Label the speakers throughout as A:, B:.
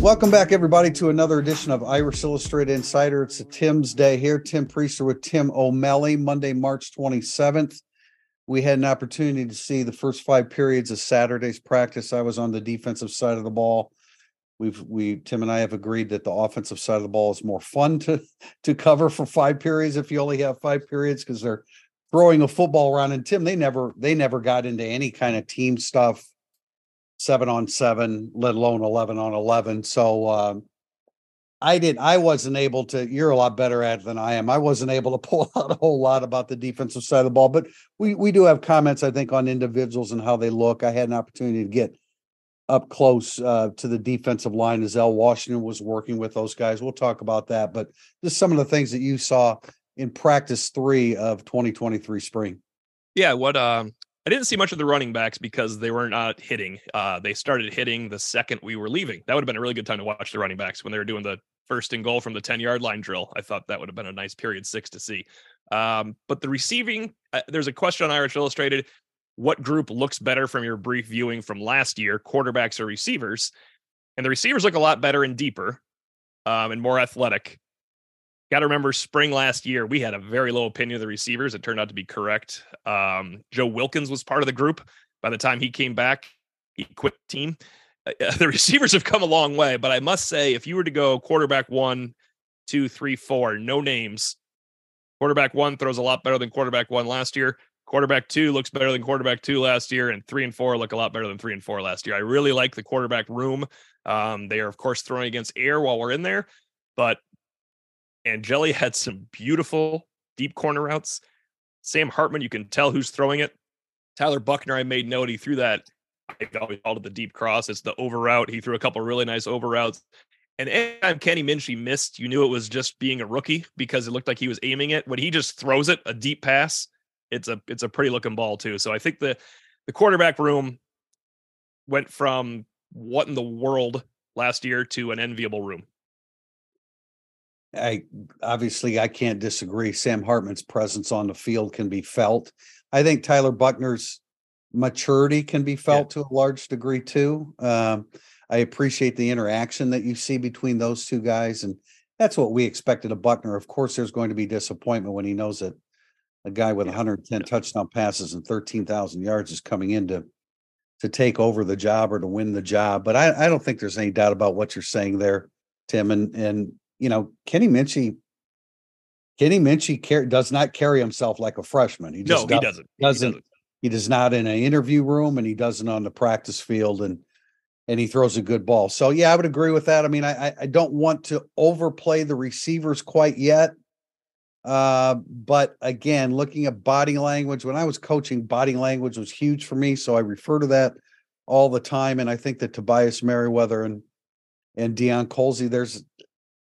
A: Welcome back, everybody, to another edition of Irish Illustrated Insider. It's a Tim's Day here. Tim Prister with Tim O'Malley, Monday, March 27th. We had an opportunity to see the first five periods of Saturday's practice. I was on the defensive side of the ball. We've we Tim and I have agreed that the offensive side of the ball is more fun to to cover for five periods if you only have five periods because they're throwing a football around. And Tim, they never they never got into any kind of team stuff seven on seven, let alone 11 on 11. So, um, I didn't. I wasn't able to. You're a lot better at it than I am. I wasn't able to pull out a whole lot about the defensive side of the ball, but we we do have comments. I think on individuals and how they look. I had an opportunity to get up close uh, to the defensive line as Al Washington was working with those guys. We'll talk about that, but just some of the things that you saw in practice three of 2023 spring.
B: Yeah, what um I didn't see much of the running backs because they were not hitting. Uh, they started hitting the second we were leaving. That would have been a really good time to watch the running backs when they were doing the first and goal from the 10 yard line drill. I thought that would have been a nice period six to see. Um, but the receiving, uh, there's a question on Irish Illustrated what group looks better from your brief viewing from last year, quarterbacks or receivers? And the receivers look a lot better and deeper um, and more athletic. Got to remember, spring last year, we had a very low opinion of the receivers. It turned out to be correct. Um, Joe Wilkins was part of the group. By the time he came back, he quit the team. Uh, the receivers have come a long way, but I must say, if you were to go quarterback one, two, three, four, no names, quarterback one throws a lot better than quarterback one last year. Quarterback two looks better than quarterback two last year, and three and four look a lot better than three and four last year. I really like the quarterback room. Um, they are, of course, throwing against air while we're in there, but Angeli had some beautiful deep corner routes. Sam Hartman, you can tell who's throwing it. Tyler Buckner, I made note he threw that. I always called it the deep cross. It's the over route. He threw a couple really nice over routes. And anytime Kenny Minchey missed, you knew it was just being a rookie because it looked like he was aiming it. When he just throws it, a deep pass, it's a it's a pretty looking ball too. So I think the the quarterback room went from what in the world last year to an enviable room.
A: I obviously I can't disagree. Sam Hartman's presence on the field can be felt. I think Tyler Buckner's maturity can be felt yeah. to a large degree too. Um, I appreciate the interaction that you see between those two guys, and that's what we expected of Buckner. Of course, there's going to be disappointment when he knows that a guy with yeah. 110 yeah. touchdown passes and 13,000 yards is coming in to to take over the job or to win the job. But I, I don't think there's any doubt about what you're saying there, Tim. And and you know, Kenny Minchey, Kenny Minchey car- does not carry himself like a freshman.
B: He just no, does, he doesn't.
A: Doesn't. He, doesn't. he does not in an interview room, and he doesn't on the practice field, and and he throws a good ball. So yeah, I would agree with that. I mean, I I don't want to overplay the receivers quite yet. Uh, but again, looking at body language, when I was coaching, body language was huge for me. So I refer to that all the time. And I think that Tobias Merriweather and and Deion Colzie, there's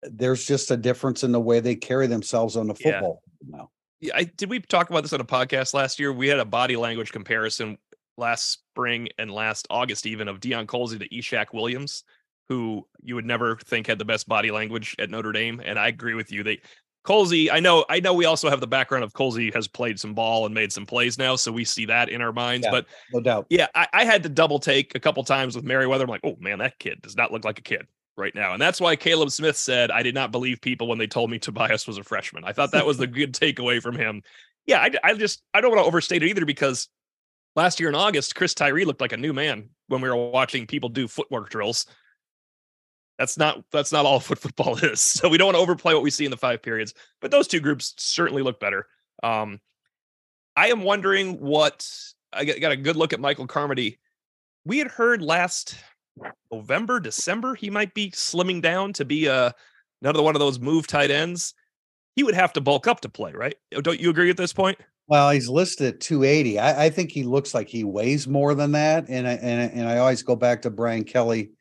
A: there's just a difference in the way they carry themselves on the football yeah. now.
B: Yeah, I did we talk about this on a podcast last year? We had a body language comparison last spring and last August even of Deion Colzie to Ishaq Williams, who you would never think had the best body language at Notre Dame. And I agree with you. They Colzie, I know, I know we also have the background of Colzie has played some ball and made some plays now, so we see that in our minds. Yeah, but
A: no doubt.
B: Yeah, I, I, had to double take a couple times with Merriweather. I'm like, oh man, that kid does not look like a kid right now. And that's why Caleb Smith said, I did not believe people when they told me Tobias was a freshman. I thought that was the good takeaway from him. Yeah, I, I just, I don't want to overstate it either because last year in August, Chris Tyree looked like a new man when we were watching people do footwork drills. That's not that's not all foot football is. So we don't want to overplay what we see in the five periods, but those two groups certainly look better. Um, I am wondering what I got a good look at Michael Carmody. We had heard last November, December, he might be slimming down to be a another one of those move tight ends. he would have to bulk up to play, right? Oh, don't you agree at this point?
A: Well, he's listed at 280. I, I think he looks like he weighs more than that. And I, and, and I always go back to Brian Kelly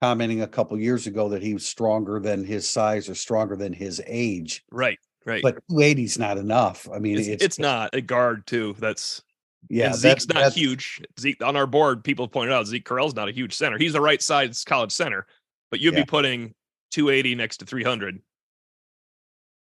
A: commenting a couple years ago that he was stronger than his size or stronger than his age.
B: Right, right.
A: But 280 is not enough. I mean,
B: it's,
A: it's,
B: it's not a guard too. That's
A: yeah.
B: and Zeke's not huge. Zeke on our board, people pointed out Zeke Correll's not a huge center. He's the right side college center, but you'd
A: Yeah.
B: be putting 280 next to 300.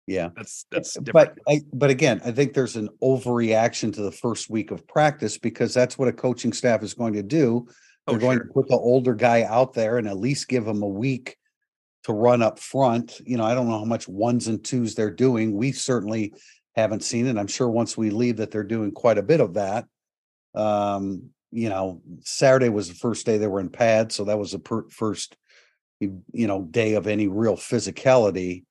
A: Yeah.
B: That's eh, that's eh, different.
A: But I, but again, I think there's an overreaction to the first week of practice because that's what a coaching staff is going to do. Oh, they're
B: oh,
A: going
B: sure.
A: to put the older guy out there and at least give him a week to run up front. You know, I don't know how much ones and twos they're doing. We certainly haven't seen it. I'm sure once we leave that they're doing quite a bit of that. Um, you know, Saturday was the first day they were in pads, so that was the per- first you know day of any real physicality.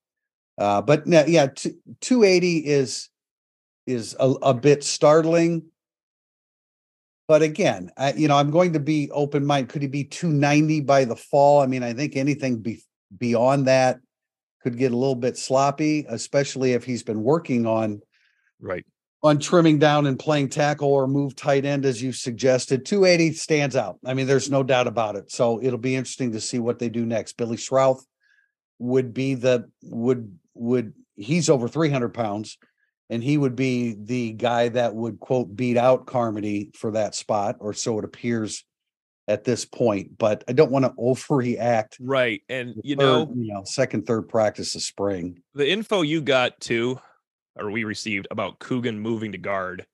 A: Uh, but yeah, t- 280 is is a, a bit startling. But again, I, you know, I'm going to be open minded. Could he be 290 by the fall? I mean, I think anything be, beyond that could get a little bit sloppy, especially if he's been working on
B: Right.
A: on trimming down and playing tackle or move tight end as you suggested. 280 stands out. I mean, there's no doubt about it. So it'll be interesting to see what they do next. Billy Schrauth would be the would would he's over 300 pounds and he would be the guy that would quote beat out Carmody for that spot, or so it appears at this point. But I don't want to overreact.
B: Right. And you
A: Third,
B: know,
A: you know, second, third practice of spring.
B: the info you got too, or we received about Coogan moving to guard.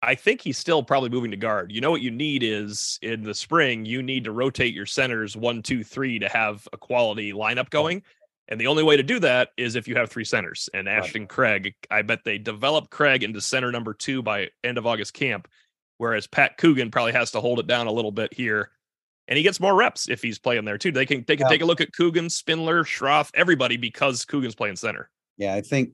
B: I think he's still probably moving to guard. You know what you need is in the spring, you need to rotate your centers one, two, three to have a quality lineup going. And the only way to do that is if you have three centers. And Ashton Craig, I bet they develop Craig into center number two by end of August camp, whereas Pat Coogan probably has to hold it down a little bit here. And he gets more reps if he's playing there too. They can they can
A: Yeah.
B: take a look at Coogan, Spindler, Schrauth, everybody because Coogan's playing center.
A: Yeah, I think.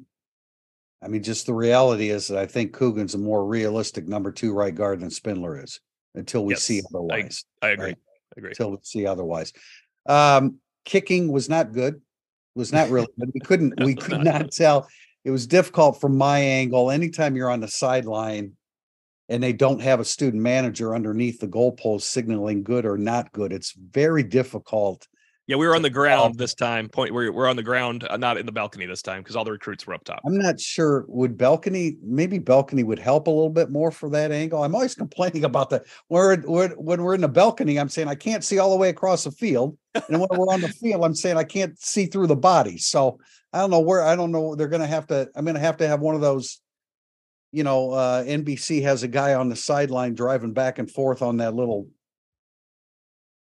A: I mean, just the reality is that I think Coogan's a more realistic number two right guard than Spindler is until we see
B: Yes, I-
A: otherwise.
B: I agree.
A: Right.
B: I agree.
A: Until we see otherwise. Um, kicking was not good. Was not really good. We couldn't, we could not tell. It was difficult from my angle. Anytime you're on the sideline and they don't have a student manager underneath the goalpost signaling good or not good, it's very difficult.
B: Yeah, we were on the ground this time. Point we're we're on the ground, uh, not in the balcony this time because all the recruits were up top.
A: I'm not sure. Would balcony maybe balcony would help a little bit more for that angle? I'm always complaining about the where when when we're in the balcony, I'm saying I can't see all the way across the field, and when we're on the field, I'm saying I can't see through the body. So I don't know where I don't know. They're going to have to. I'm going to have to have one of those. You know, uh, NBC has a guy on the sideline driving back and forth on that little.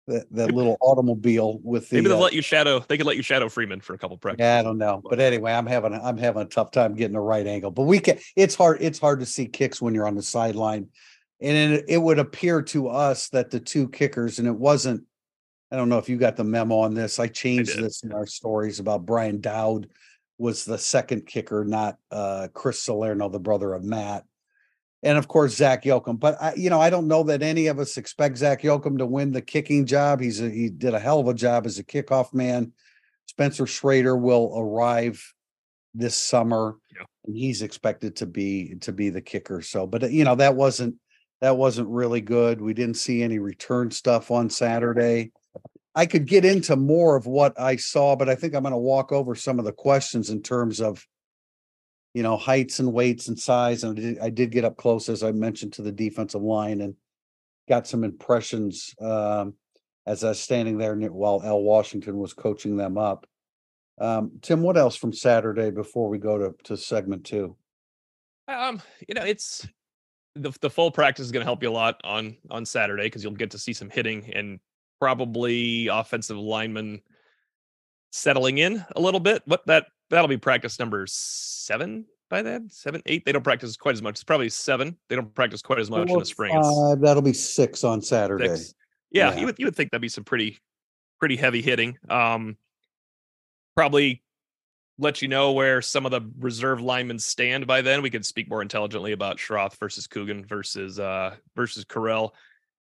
A: That, that little automobile with the
B: Maybe they'll
A: uh,
B: let you shadow. They could let you shadow Freeman for a couple practices.
A: yeah, I don't know. But anyway, I'm having a- I'm having a tough time getting the right angle. But we can it's hard it's hard to see kicks when you're on the sideline. And it, it would appear to us that the two kickers, and it wasn't, I don't know if you got the memo on this. I changed
B: did.
A: this in our stories about Brian Dowd was the second kicker, not uh Chris Salerno, the brother of Matt. And of course, Zach Yoakum. But I, you know, I don't know that any of us expect Zach Yoakum to win the kicking job. He's a, he did a hell of a job as a kickoff man. Spencer Shrader will arrive this summer.
B: Yeah.
A: And he's expected to be to be the kicker. So, but uh, you know, that wasn't that wasn't really good. We didn't see any return stuff on Saturday. I could get into more of what I saw, but I think I'm going to walk over some of the questions in terms of you know, heights and weights and size. And I did, get up close, as I mentioned, to the defensive line and got some impressions um, as I was standing there while Al Washington was coaching them up. Um, Tim, what else from Saturday before we go to, to segment two?
B: Um, you know, it's the the full practice is going to help you a lot on on Saturday because you'll get to see some hitting and probably offensive lineman settling in a little bit. What that that'll be practice number seven by then, seven, eight. They don't practice quite as much. It's probably seven. They don't practice quite as much in the spring.
A: Uh, that'll be six on Saturday.
B: six. Yeah,
A: Yeah.
B: you would you would think that'd be some pretty pretty heavy hitting. Um, probably let you know where some of the reserve linemen stand by then. We could speak more intelligently about Schrauth versus Coogan versus uh versus Correll.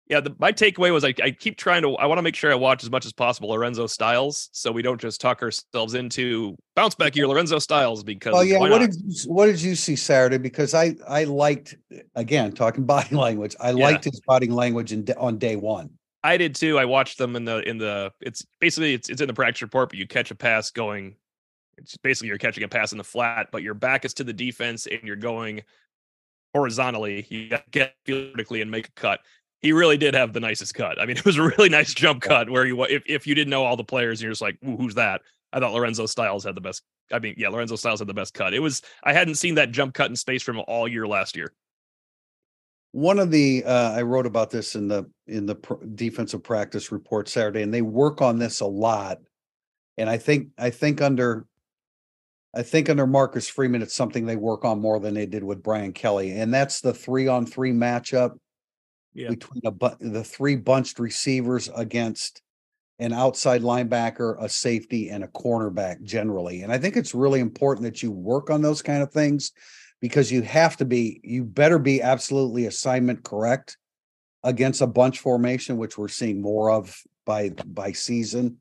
B: Yeah, the, my takeaway was I, I keep trying to. I want to make sure I watch as much as possible Lorenzo Styles, so we don't just talk ourselves into bounce back here, Lorenzo Styles. Because oh,
A: Well, yeah. What
B: not?
A: did you, what did you see Saturday? Because I I liked again talking body language. I
B: Yeah.
A: liked his body language in, on day one.
B: I did too. I watched them in the in the. It's basically it's it's in the practice report, but you catch a pass going. It's basically you're catching a pass in the flat, but your back is to the defense and you're going horizontally. You got to get vertically and make a cut. He really did have the nicest cut. I mean, it was a really nice jump cut where you if if you didn't know all the players, and you're just like, who's that? I thought Lorenzo Styles had the best. I mean, yeah, Lorenzo Styles had the best cut. It was I hadn't seen that jump cut in space from all year last year.
A: One of the uh, I wrote about this in the in the pr- defensive practice report Saturday, and they work on this a lot. And I think I think under I think under Marcus Freeman, it's something they work on more than they did with Brian Kelly, and that's the three on three matchup
B: Yeah.
A: between bu- the three bunched receivers against an outside linebacker, a safety, and a cornerback generally. And I think it's really important that you work on those kind of things because you have to be, you better be absolutely assignment correct against a bunch formation, which we're seeing more of by by season.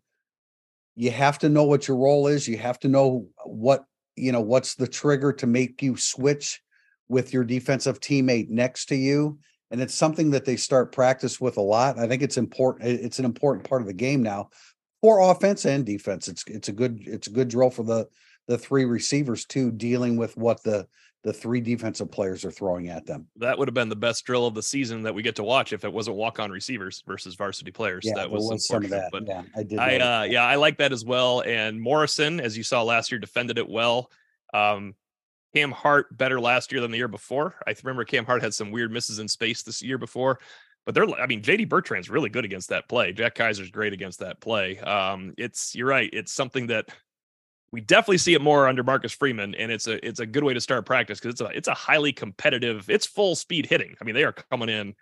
A: You have to know what your role is. You have to know what, you know, what's the trigger to make you switch with your defensive teammate next to you and it's something that they start practice with a lot. I think it's important. It's an important part of the game now for offense and defense. It's it's a good it's a good drill for the the three receivers too, dealing with what the the three defensive players are throwing at them.
B: That would have been the best drill of the season that we get to watch if it wasn't walk on receivers versus varsity players.
A: Yeah,
B: that
A: there
B: was,
A: some of that.
B: But
A: yeah, I did.
B: I uh yeah, I like that as well. And Morrison, as you saw last year, defended it well. Um Cam Hart better last year than the year before. I remember Cam Hart had some weird misses in space this year before, but they're I mean, JD Bertrand's really good against that play. Jack Kiser's great against that play. Um, it's you're right, it's something that we definitely see it more under Marcus Freeman, and it's a it's a good way to start practice because it's a it's a highly competitive, it's full speed hitting. I mean, they are coming in.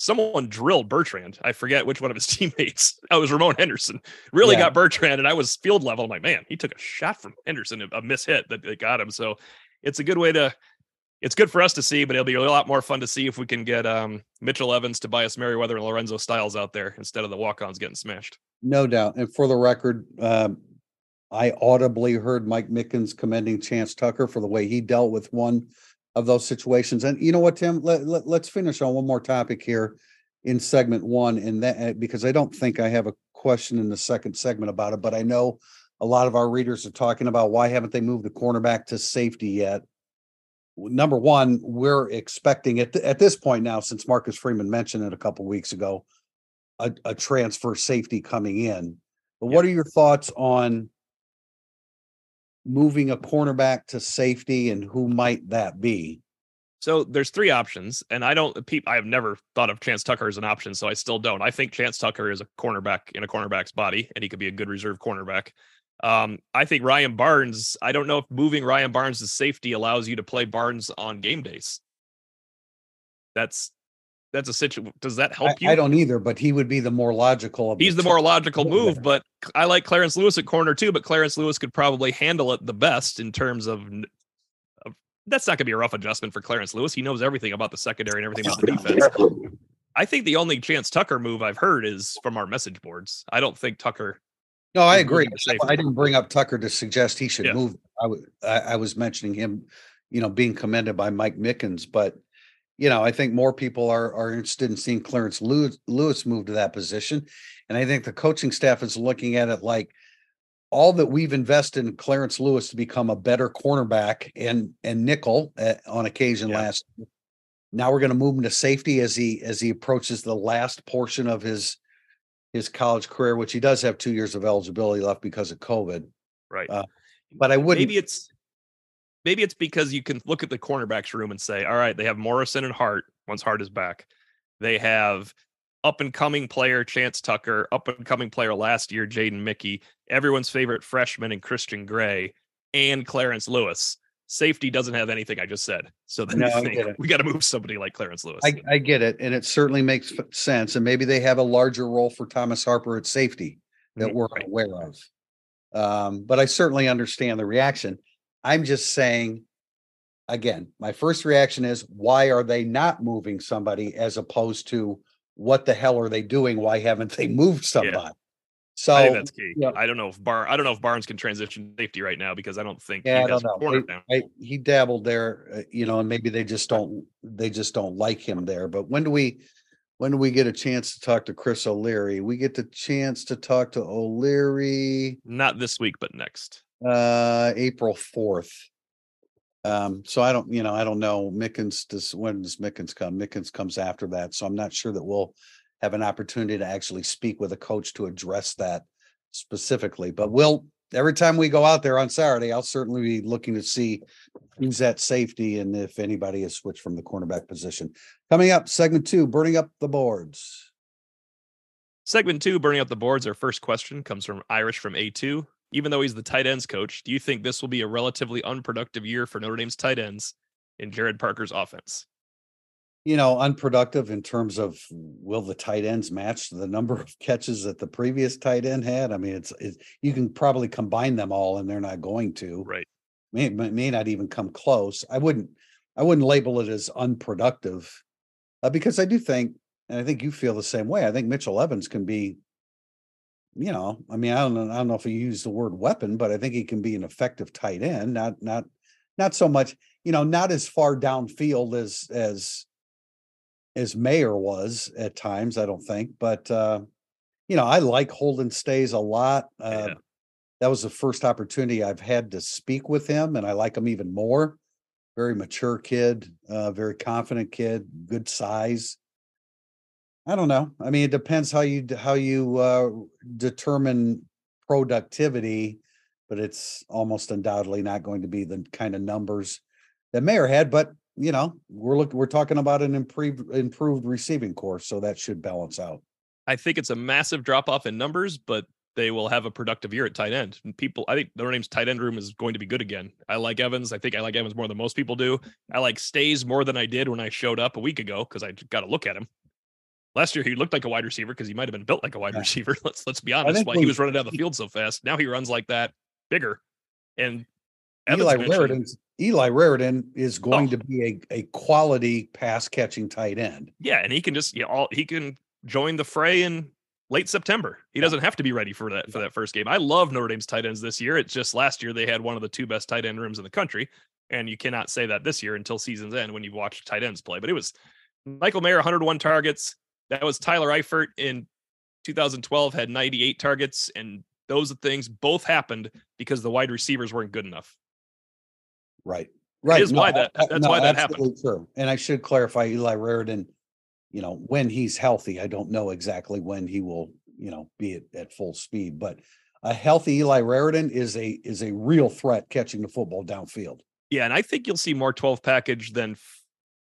B: Someone drilled Bertrand. I forget which one of his teammates. That was Ramon Henderson. Really
A: Yeah.
B: got Bertrand, and I was field level. I'm like, man, he took a shot from Henderson, a- a miss hit that, that got him. So it's a good way to. It's good for us to see, but it'll be a lot more fun to see if we can get um, Mitchell Evans, Tobias Merriweather, and Lorenzo Styles out there instead of the walk-ons getting smashed.
A: No doubt. And for the record, um, I audibly heard Mike Mickens commending Chance Tucker for the way he dealt with one of those situations. And you know what, Tim? Let, let, let's finish on one more topic here in segment one. And that uh, because I don't think I have a question in the second segment about it, but I know a lot of our readers are talking about why haven't they moved the cornerback to safety yet? Number one, we're expecting it at this point now, since Marcus Freeman mentioned it a couple weeks ago, a, a transfer safety coming in. But what are your thoughts on moving a cornerback to safety and who might that be?
B: So there's three options, and I don't. Peep, I have never thought of Chance Tucker as an option, so I still don't. I think Chance Tucker is a cornerback in a cornerback's body, and he could be a good reserve cornerback. Um, I think Ryan Barnes. I don't know if moving Ryan Barnes to safety allows you to play Barnes on game days. That's that's a situation. Does that
A: I,
B: help you?
A: I don't either, but he would be the more logical of
B: He's the
A: two.
B: more logical
A: Yeah.
B: move, but I like Clarence Lewis at corner too. But Clarence Lewis could probably handle it the best in terms of. of that's not going to be a rough adjustment for Clarence Lewis. He knows everything about the secondary and everything about the defense. I think the only chance Tucker move I've heard is from our message boards. I don't think Tucker.
A: No, I agree.
B: moving.
A: I didn't bring up Tucker to suggest he should
B: Yeah.
A: move. I was I, I was mentioning him, you know, being commended by Mike Mickens, but you know, I think more people are are interested in seeing Clarence Lewis, Lewis move to that position, and I think the coaching staff is looking at it like all that we've invested in Clarence Lewis to become a better cornerback and and nickel uh, on occasion
B: Yeah.
A: last. Now we're going to move him to safety as he as he approaches the last portion of his his college career, which he does have two years of eligibility left because of COVID.
B: Right.
A: Uh, But I wouldn't.
B: maybe it's maybe it's because you can look at the cornerbacks room and say, all right, they have Morrison and Hart once Hart is back. They have up and coming player Chance Tucker, up and coming player last year Jaden Mickey, everyone's favorite freshman and Christian Gray, and Clarence Lewis. Safety doesn't have anything I just said. So then
A: No,
B: you think, we got to move somebody like Clarence Lewis.
A: I, I get it, and it certainly makes sense. And maybe they have a larger role for Thomas Harper at safety that
B: Mhm,
A: we're
B: right.
A: aware of. Um, but I certainly understand the reaction. I'm just saying, again, my first reaction is why are they not moving somebody as opposed to what the hell are they doing? Why haven't they moved somebody? So
B: I think that's key.
A: yeah.
B: I don't know if Bar I don't know if Barnes can transition safety right now because I don't think
A: Yeah,
B: he
A: I
B: has
A: don't know. I, he dabbled there, uh, you know, and maybe they just don't, they just don't like him there. But when do we, when do we get a chance to talk to Chris O'Leary? We get the chance to talk to O'Leary,
B: Not this week, but next.
A: Uh, April fourth. Um, so I don't, you know, I don't know. Mickens does, when does Mickens come? Mickens comes after that. So I'm not sure that we'll have an opportunity to actually speak with a coach to address that specifically, but we'll, every time we go out there on Saturday, I'll certainly be looking to see who's at safety and if anybody has switched from the cornerback position. Coming up, segment two, burning up the boards.
B: Segment two, burning up the boards. Our first question comes from Irish from A2. Even though he's the tight ends coach, do you think this will be a relatively unproductive year for Notre Dame's tight ends in Gerad Parker's offense?
A: You know, unproductive in terms of will the tight ends match the number of catches that the previous tight end had? I mean, it's, it's you can probably combine them all and they're not going to.
B: Right.
A: may, may not even come close. I wouldn't, I wouldn't label it as unproductive. Uh, because I do think, and I think you feel the same way. I think Mitchell Evans can be, you know, I mean, I don't know, I don't know if you use the word weapon, but I think he can be an effective tight end, not, not, not so much, you know, not as far downfield as, as, as Mayer was at times, I don't think, but, uh, you know, I like Holden Staes a lot. Uh,
B: Yeah.
A: that was the first opportunity I've had to speak with him, and I like him even more. Very mature kid, uh, very confident kid, good size. I don't know. I mean, it depends how you how you uh, determine productivity, but it's almost undoubtedly not going to be the kind of numbers that Mayer had. But you know, we're looking, we're talking about an improved improved receiving course, so that should balance out.
B: I think it's a massive drop off in numbers, but they will have a productive year at tight end. And people, I think Notre Dame's tight end room is going to be good again. I like Evans. I think I like Evans more than most people do. I like Staes more than I did when I showed up a week ago because I got to look at him. Last year he looked like a wide receiver because he might have been built like a wide
A: Yeah.
B: receiver. Let's let's be honest. Why he was running down the field so fast. Now he runs like that, bigger. And Evans
A: Eli Raridon, Eli Raridon is going
B: Oh.
A: to be a, a quality pass catching tight end.
B: Yeah, and he can just you know, all he can join the fray in late September. He doesn't have to be ready for that for that first game. I love Notre Dame's tight ends this year. It's just last year they had one of the two best tight end rooms in the country, and you cannot say that this year until season's end when you watch tight ends play. But it was Michael Mayer 101 targets. That was Tyler Eifert in 2012 had 98 targets, and those things both happened because the wide receivers weren't good enough.
A: Right. Right.
B: is why that- that's why that happened.
A: True. And I should clarify Eli Raridon, you know, when he's healthy, I don't know exactly when he will, you know, be at, at full speed, but a healthy Eli Raridon is a is a real threat catching the football downfield.
B: Yeah, and I think you'll see more 12 package than f-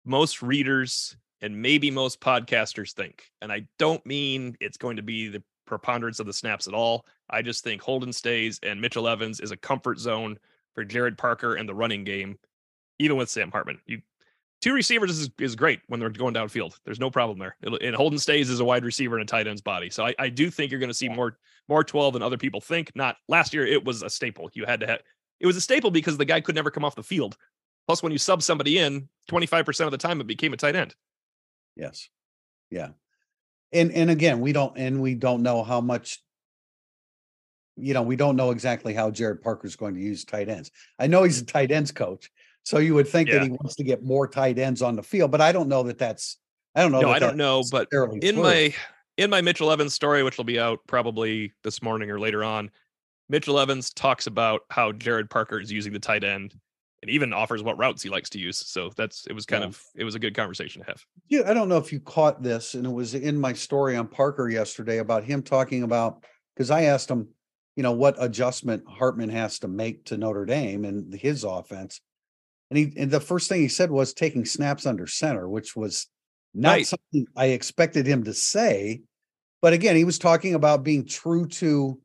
B: most readers and maybe most podcasters think. And I don't mean it's going to be the preponderance of the snaps at all. I just think Holden Staes and Mitchell Evans is a comfort zone for Gerad Parker and the running game, even with Sam Hartman. You two receivers is, is great when they're going downfield. There's no problem there. It'll, and Holden Staes as a wide receiver in a tight end's body. So I, I do think you're going to see more more 12 than other people think. Not last year, it was a staple. You had to have it was a staple because the guy could never come off the field. Plus, when you sub somebody in, 25% of the time it became a tight end.
A: Yes. Yeah. And and again, we don't and we don't know how much you know, we don't know exactly how Gerad Parker's going to use tight ends. I know he's a tight ends coach, so you would think that he wants to get more tight ends on the field, but I don't know that that's I don't know.
B: No, I don't know, but in
A: true.
B: my in my Mitchell Evans story, which will be out probably this morning or later on, Mitchell Evans talks about how Gerad Parker is using the tight end and even offers what routes he likes to use. So that's it was kind
A: Yeah.
B: of it was a good conversation to have.
A: Yeah, I don't know if you caught this, and it was in my story on Parker yesterday about him talking about because I asked him, you know, what adjustment Hartman has to make to Notre Dame and his offense. And he and the first thing he said was taking snaps under center, which was not
B: Right.
A: something I expected him to say. But again, he was talking about being true to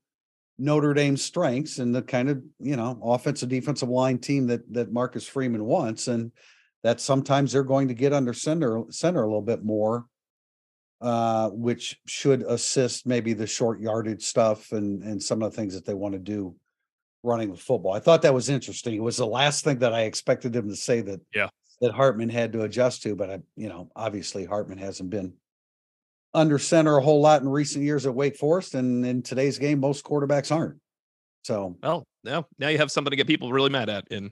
A: Notre Dame's strengths and the kind of, you know, offensive defensive line team that that Marcus Freeman wants. And that sometimes they're going to get under center center a little bit more uh which should assist maybe the short yardage stuff and and some of the things that they want to do running the football. I thought that was interesting. It was the last thing that I expected him to say that
B: Yeah.
A: that Hartman had to adjust to, but I, you know, obviously Hartman hasn't been under center a whole lot in recent years at Wake Forest, and in today's game, most quarterbacks aren't. So,
B: well, now now you have something to get people really mad at in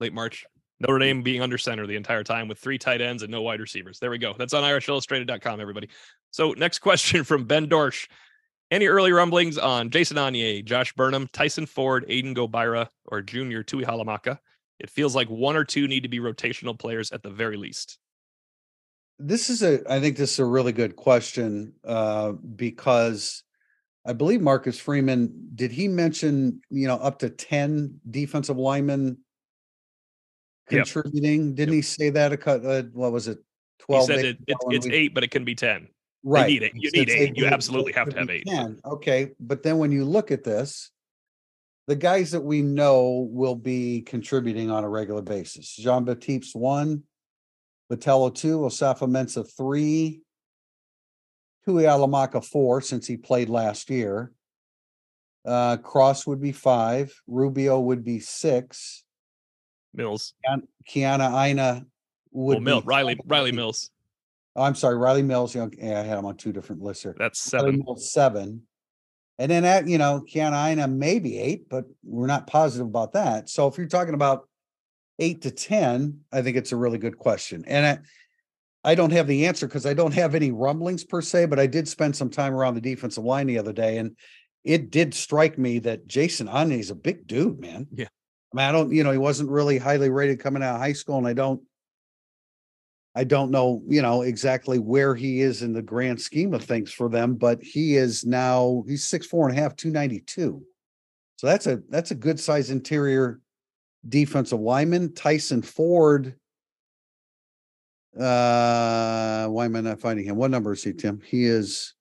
B: late March. Notre Dame being under center the entire time with three tight ends and no wide receivers. There we go. That's on irishillustrated.com, everybody. So, next question from Ben Dorsch. Any early rumblings on Jason Onye, Josh Burnham, Tyson Ford, Aiden Gobaira, or Junior Tuihalamaka? It feels like one or two need to be rotational players at the very least.
A: This is a, I think this is a really good question uh, because I believe Marcus Freeman, did he mention, you know, up to 10 defensive linemen contributing? Yep. Didn't yep. he say that? A cut, uh, what was it?
B: 12? He said it, it, it's eight, but it can be 10.
A: Right.
B: You need it. You need eight. You absolutely have to have eight.
A: Can. Okay. But then when you look at this, the guys that we know will be contributing on a regular basis. Jean Baptiste one, Botelho two, Osafo-Mensah three, Tuihalamaka four, since he played last year. Uh, Cross would be five, Rubio would be six.
B: Mills.
A: Kiana Ina would well,
B: Mill, Riley Rylie Mills.
A: Oh, I'm sorry, Rylie Mills. You know, yeah, I had him on two different lists here.
B: That's seven.
A: seven. And then at you know, Kiana Ina maybe eight, but we're not positive about that. So if you're talking about eight to ten, I think it's a really good question. And I, I don't have the answer because I don't have any rumblings per se, but I did spend some time around the defensive line the other day, and it did strike me that Jason Onye is a big dude, man.
B: Yeah.
A: I mean, I don't, you know, he wasn't really highly rated coming out of high school, and I don't I don't know, you know, exactly where he is in the grand scheme of things for them, but he is now he's six four and a half, 292. So that's a that's a good size interior defensive lineman. Tyson Ford. Uh why am I not finding him? What number is he, Tim? He is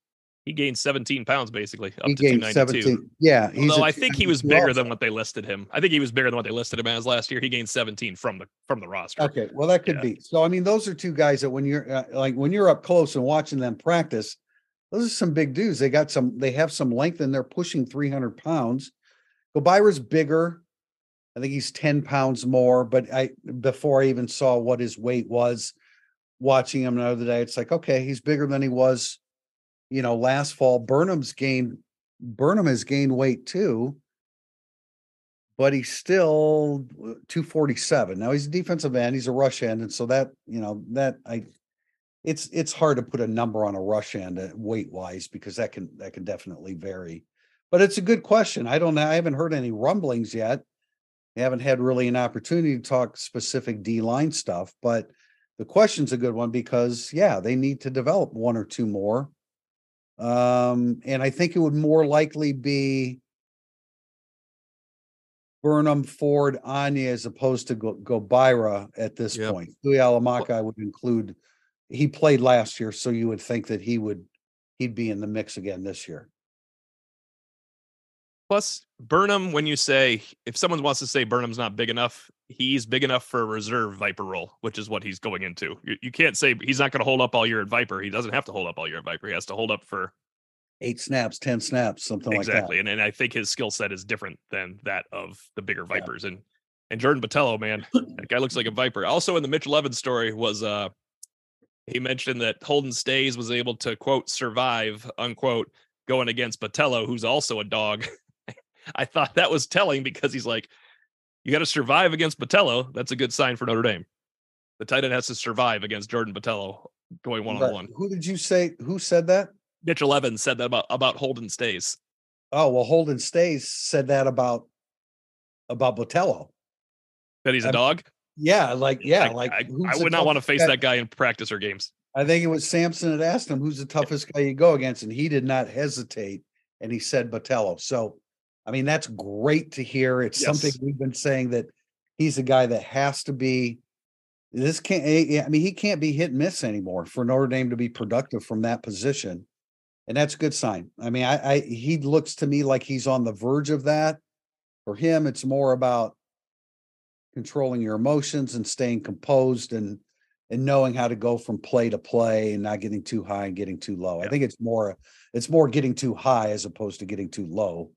B: he gained 17 pounds basically up to 292. 17.
A: Yeah.
B: Although I think he was bigger than what they listed him. I think he was bigger than what they listed him as last year. He gained 17 from the from the roster.
A: Okay. Well, that could yeah. be. So I mean, those are two guys that when you're uh, like when you're up close and watching them practice, those are some big dudes. They got some, they have some length and they're pushing 300 pounds. Gobaira's bigger. I think he's 10 pounds more, but I before I even saw what his weight was watching him the other day, it's like, okay, he's bigger than he was you know, last fall, Burnham's gained Burnham has gained weight too, but he's still 247. Now he's a defensive end, he's a rush end, and so that, you know, that I it's it's hard to put a number on a rush end uh, weight wise because that can that can definitely vary. But it's a good question. I don't know. I haven't heard any rumblings yet. I haven't had really an opportunity to talk specific D line stuff, but the question's a good one because yeah, they need to develop one or two more um, and I think it would more likely be Burnham, Ford, Onye as opposed to Go- Gobaira at this yep. point. Tuihalamaka, I would include. He played last year, so you would think that he would he'd be in the mix again this year.
B: Plus, Burnham, when you say if someone wants to say Burnham's not big enough, he's big enough for a reserve Viper role, which is what he's going into. You, you can't say he's not going to hold up all year at Viper. He doesn't have to hold up all year at Viper. He has to hold up for
A: eight snaps, 10 snaps, something
B: exactly.
A: like that.
B: Exactly. And, and I think his skill set is different than that of the bigger Vipers. Yeah. And and Jordan Botelho, man, that guy looks like a Viper. Also in the Mitchell Evans story was uh he mentioned that Holden Stays was able to quote survive, unquote, going against Botelho, who's also a dog. I thought that was telling because he's like, you got to survive against Botelho. That's a good sign for Notre Dame. The tight end has to survive against Jordan Botelho going one on one.
A: Who did you say? Who said that?
B: Mitchell Evans said that about about Holden Staes.
A: Oh well, Holden Staes said that about about Botelho.
B: That he's a I, dog.
A: Yeah, like yeah, like
B: I, I would not want to face guy? that guy in practice or games.
A: I think it was Sampson that asked him who's the toughest guy you go against, and he did not hesitate, and he said Botelho. So I mean, that's great to hear. It's yes. something we've been saying that he's a guy that has to be. This can't. Eh, I mean, he can't be hit and miss anymore for Notre Dame to be productive from that position, and that's a good sign. I mean, I, I he looks to me like he's on the verge of that. For him, it's more about controlling your emotions and staying composed and and knowing how to go from play to play and not getting too high and getting too low. Yeah. I think it's more it's more getting too high as opposed to getting too low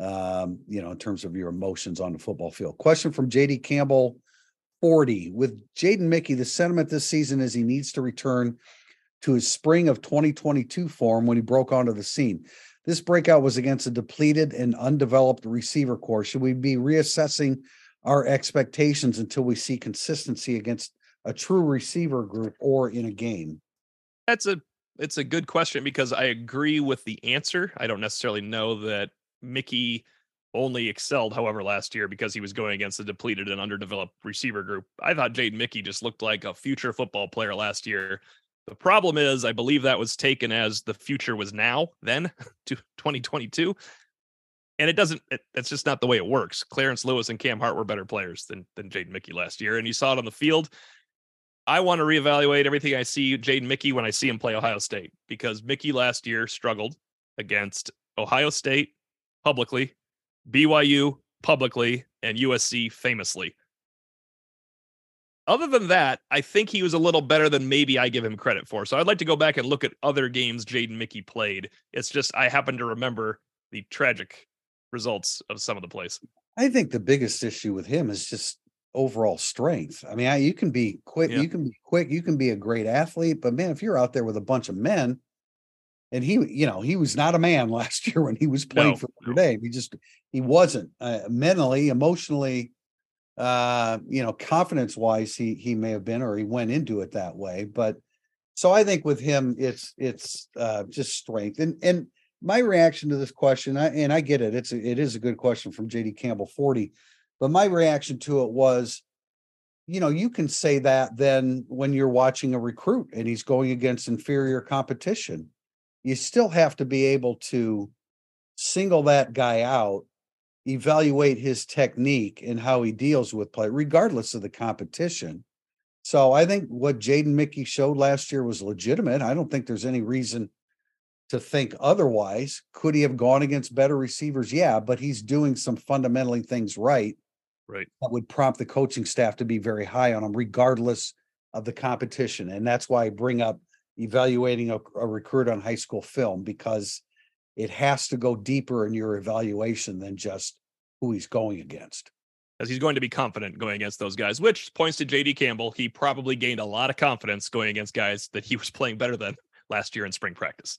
A: um, you know, in terms of your emotions on the football field. Question from JD Campbell 40. With Jaden Mickey, the sentiment this season is he needs to return to his spring of 2022 form when he broke onto the scene. This breakout was against a depleted and undeveloped receiver core. Should we be reassessing our expectations until we see consistency against a true receiver group or in a game?
B: That's a it's a good question because I agree with the answer. I don't necessarily know that Mickey only excelled, however, last year because he was going against a depleted and underdeveloped receiver group. I thought Jaden Mickey just looked like a future football player last year. The problem is, I believe that was taken as the future was now, then to 2022. And it doesn't, it, that's just not the way it works. Clarence Lewis and Cam Hart were better players than, than Jaden Mickey last year. And you saw it on the field. I want to reevaluate everything I see Jaden Mickey when I see him play Ohio State because Mickey last year struggled against Ohio State publicly, BYU publicly, and USC famously. Other than that, I think he was a little better than maybe I give him credit for. So I'd like to go back and look at other games Jaden Mickey played. It's just I happen to remember the tragic results of some of the plays.
A: I think the biggest issue with him is just overall strength. I mean, I, you can be quick, yeah. you can be quick, you can be a great athlete, but man, if you're out there with a bunch of men, and he, you know, he was not a man last year when he was playing no, for Notre no. Dame. He just he wasn't uh, mentally, emotionally, uh, you know, confidence wise, he he may have been, or he went into it that way. But so I think with him, it's it's uh, just strength. And and my reaction to this question, I, and I get it, it's a, it is a good question from JD Campbell forty, but my reaction to it was, you know, you can say that then when you're watching a recruit and he's going against inferior competition, you still have to be able to single that guy out evaluate his technique and how he deals with play, regardless of the competition. So I think what Jaden Mickey showed last year was legitimate. I don't think there's any reason to think otherwise. Could he have gone against better receivers? Yeah, but he's doing some fundamentally things right.
B: Right.
A: That would prompt the coaching staff to be very high on him, regardless of the competition. And that's why I bring up evaluating a, a recruit on high school film because it has to go deeper in your evaluation than just who he's going against.
B: As he's going to be confident going against those guys, which points to JD Campbell. He probably gained a lot of confidence going against guys that he was playing better than last year in spring practice.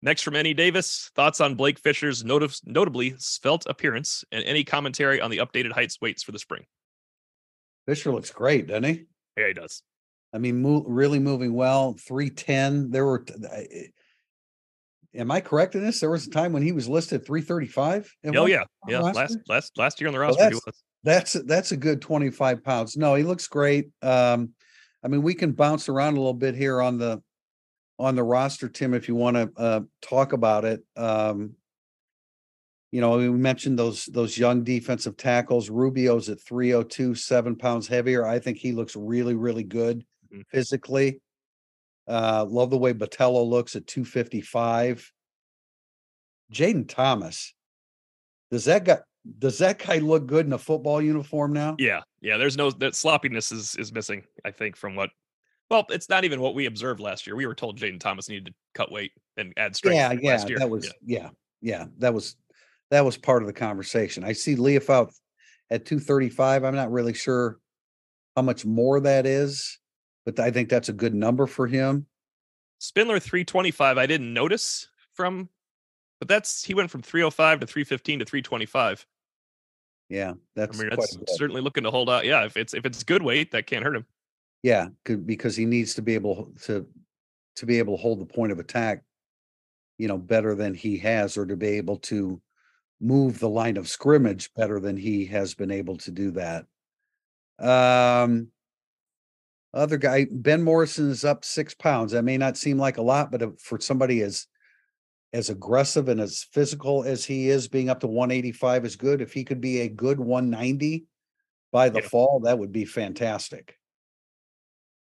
B: Next from Annie Davis, thoughts on Blake Fisher's not- notably svelte appearance and any commentary on the updated heights weights for the spring.
A: Fisher looks great, doesn't he?
B: Yeah, he does.
A: I mean, mo- really moving well. 310. There were, am I correct in this? There was a time when he was listed 335.
B: Oh yeah, yeah. Last last last, last year on the roster,
A: well, that's, that's that's a good 25 pounds. No, he looks great. Um, I mean, we can bounce around a little bit here on the on the roster, Tim, if you want to uh, talk about it. Um, you know, we mentioned those those young defensive tackles. Rubio's at 302, seven pounds heavier. I think he looks really, really good mm-hmm. physically. Uh, love the way Botelho looks at 255. Jaden Thomas, does that guy does that guy look good in a football uniform now?
B: Yeah, yeah. There's no that sloppiness is is missing. I think from what. Well, it's not even what we observed last year. We were told Jaden Thomas needed to cut weight and add strength.
A: Yeah, yeah. That was yeah. yeah, yeah. That was that was part of the conversation. I see Liufau at 235. I'm not really sure how much more that is but I think that's a good number for him.
B: Spindler 325, I didn't notice from, but that's he went from 305 to 315 to 325.
A: Yeah, that's
B: I mean that's certainly looking to hold out. Yeah, if it's if it's good weight, that can't hurt him.
A: Yeah, because he needs to be able to to be able to hold the point of attack, you know, better than he has, or to be able to move the line of scrimmage better than he has been able to do that. Um, other guy, Ben Morrison is up six pounds. That may not seem like a lot, but uh, for somebody as as aggressive and as physical as he is, being up to 185 is good. If he could be a good 190 by the yeah. fall, that would be fantastic.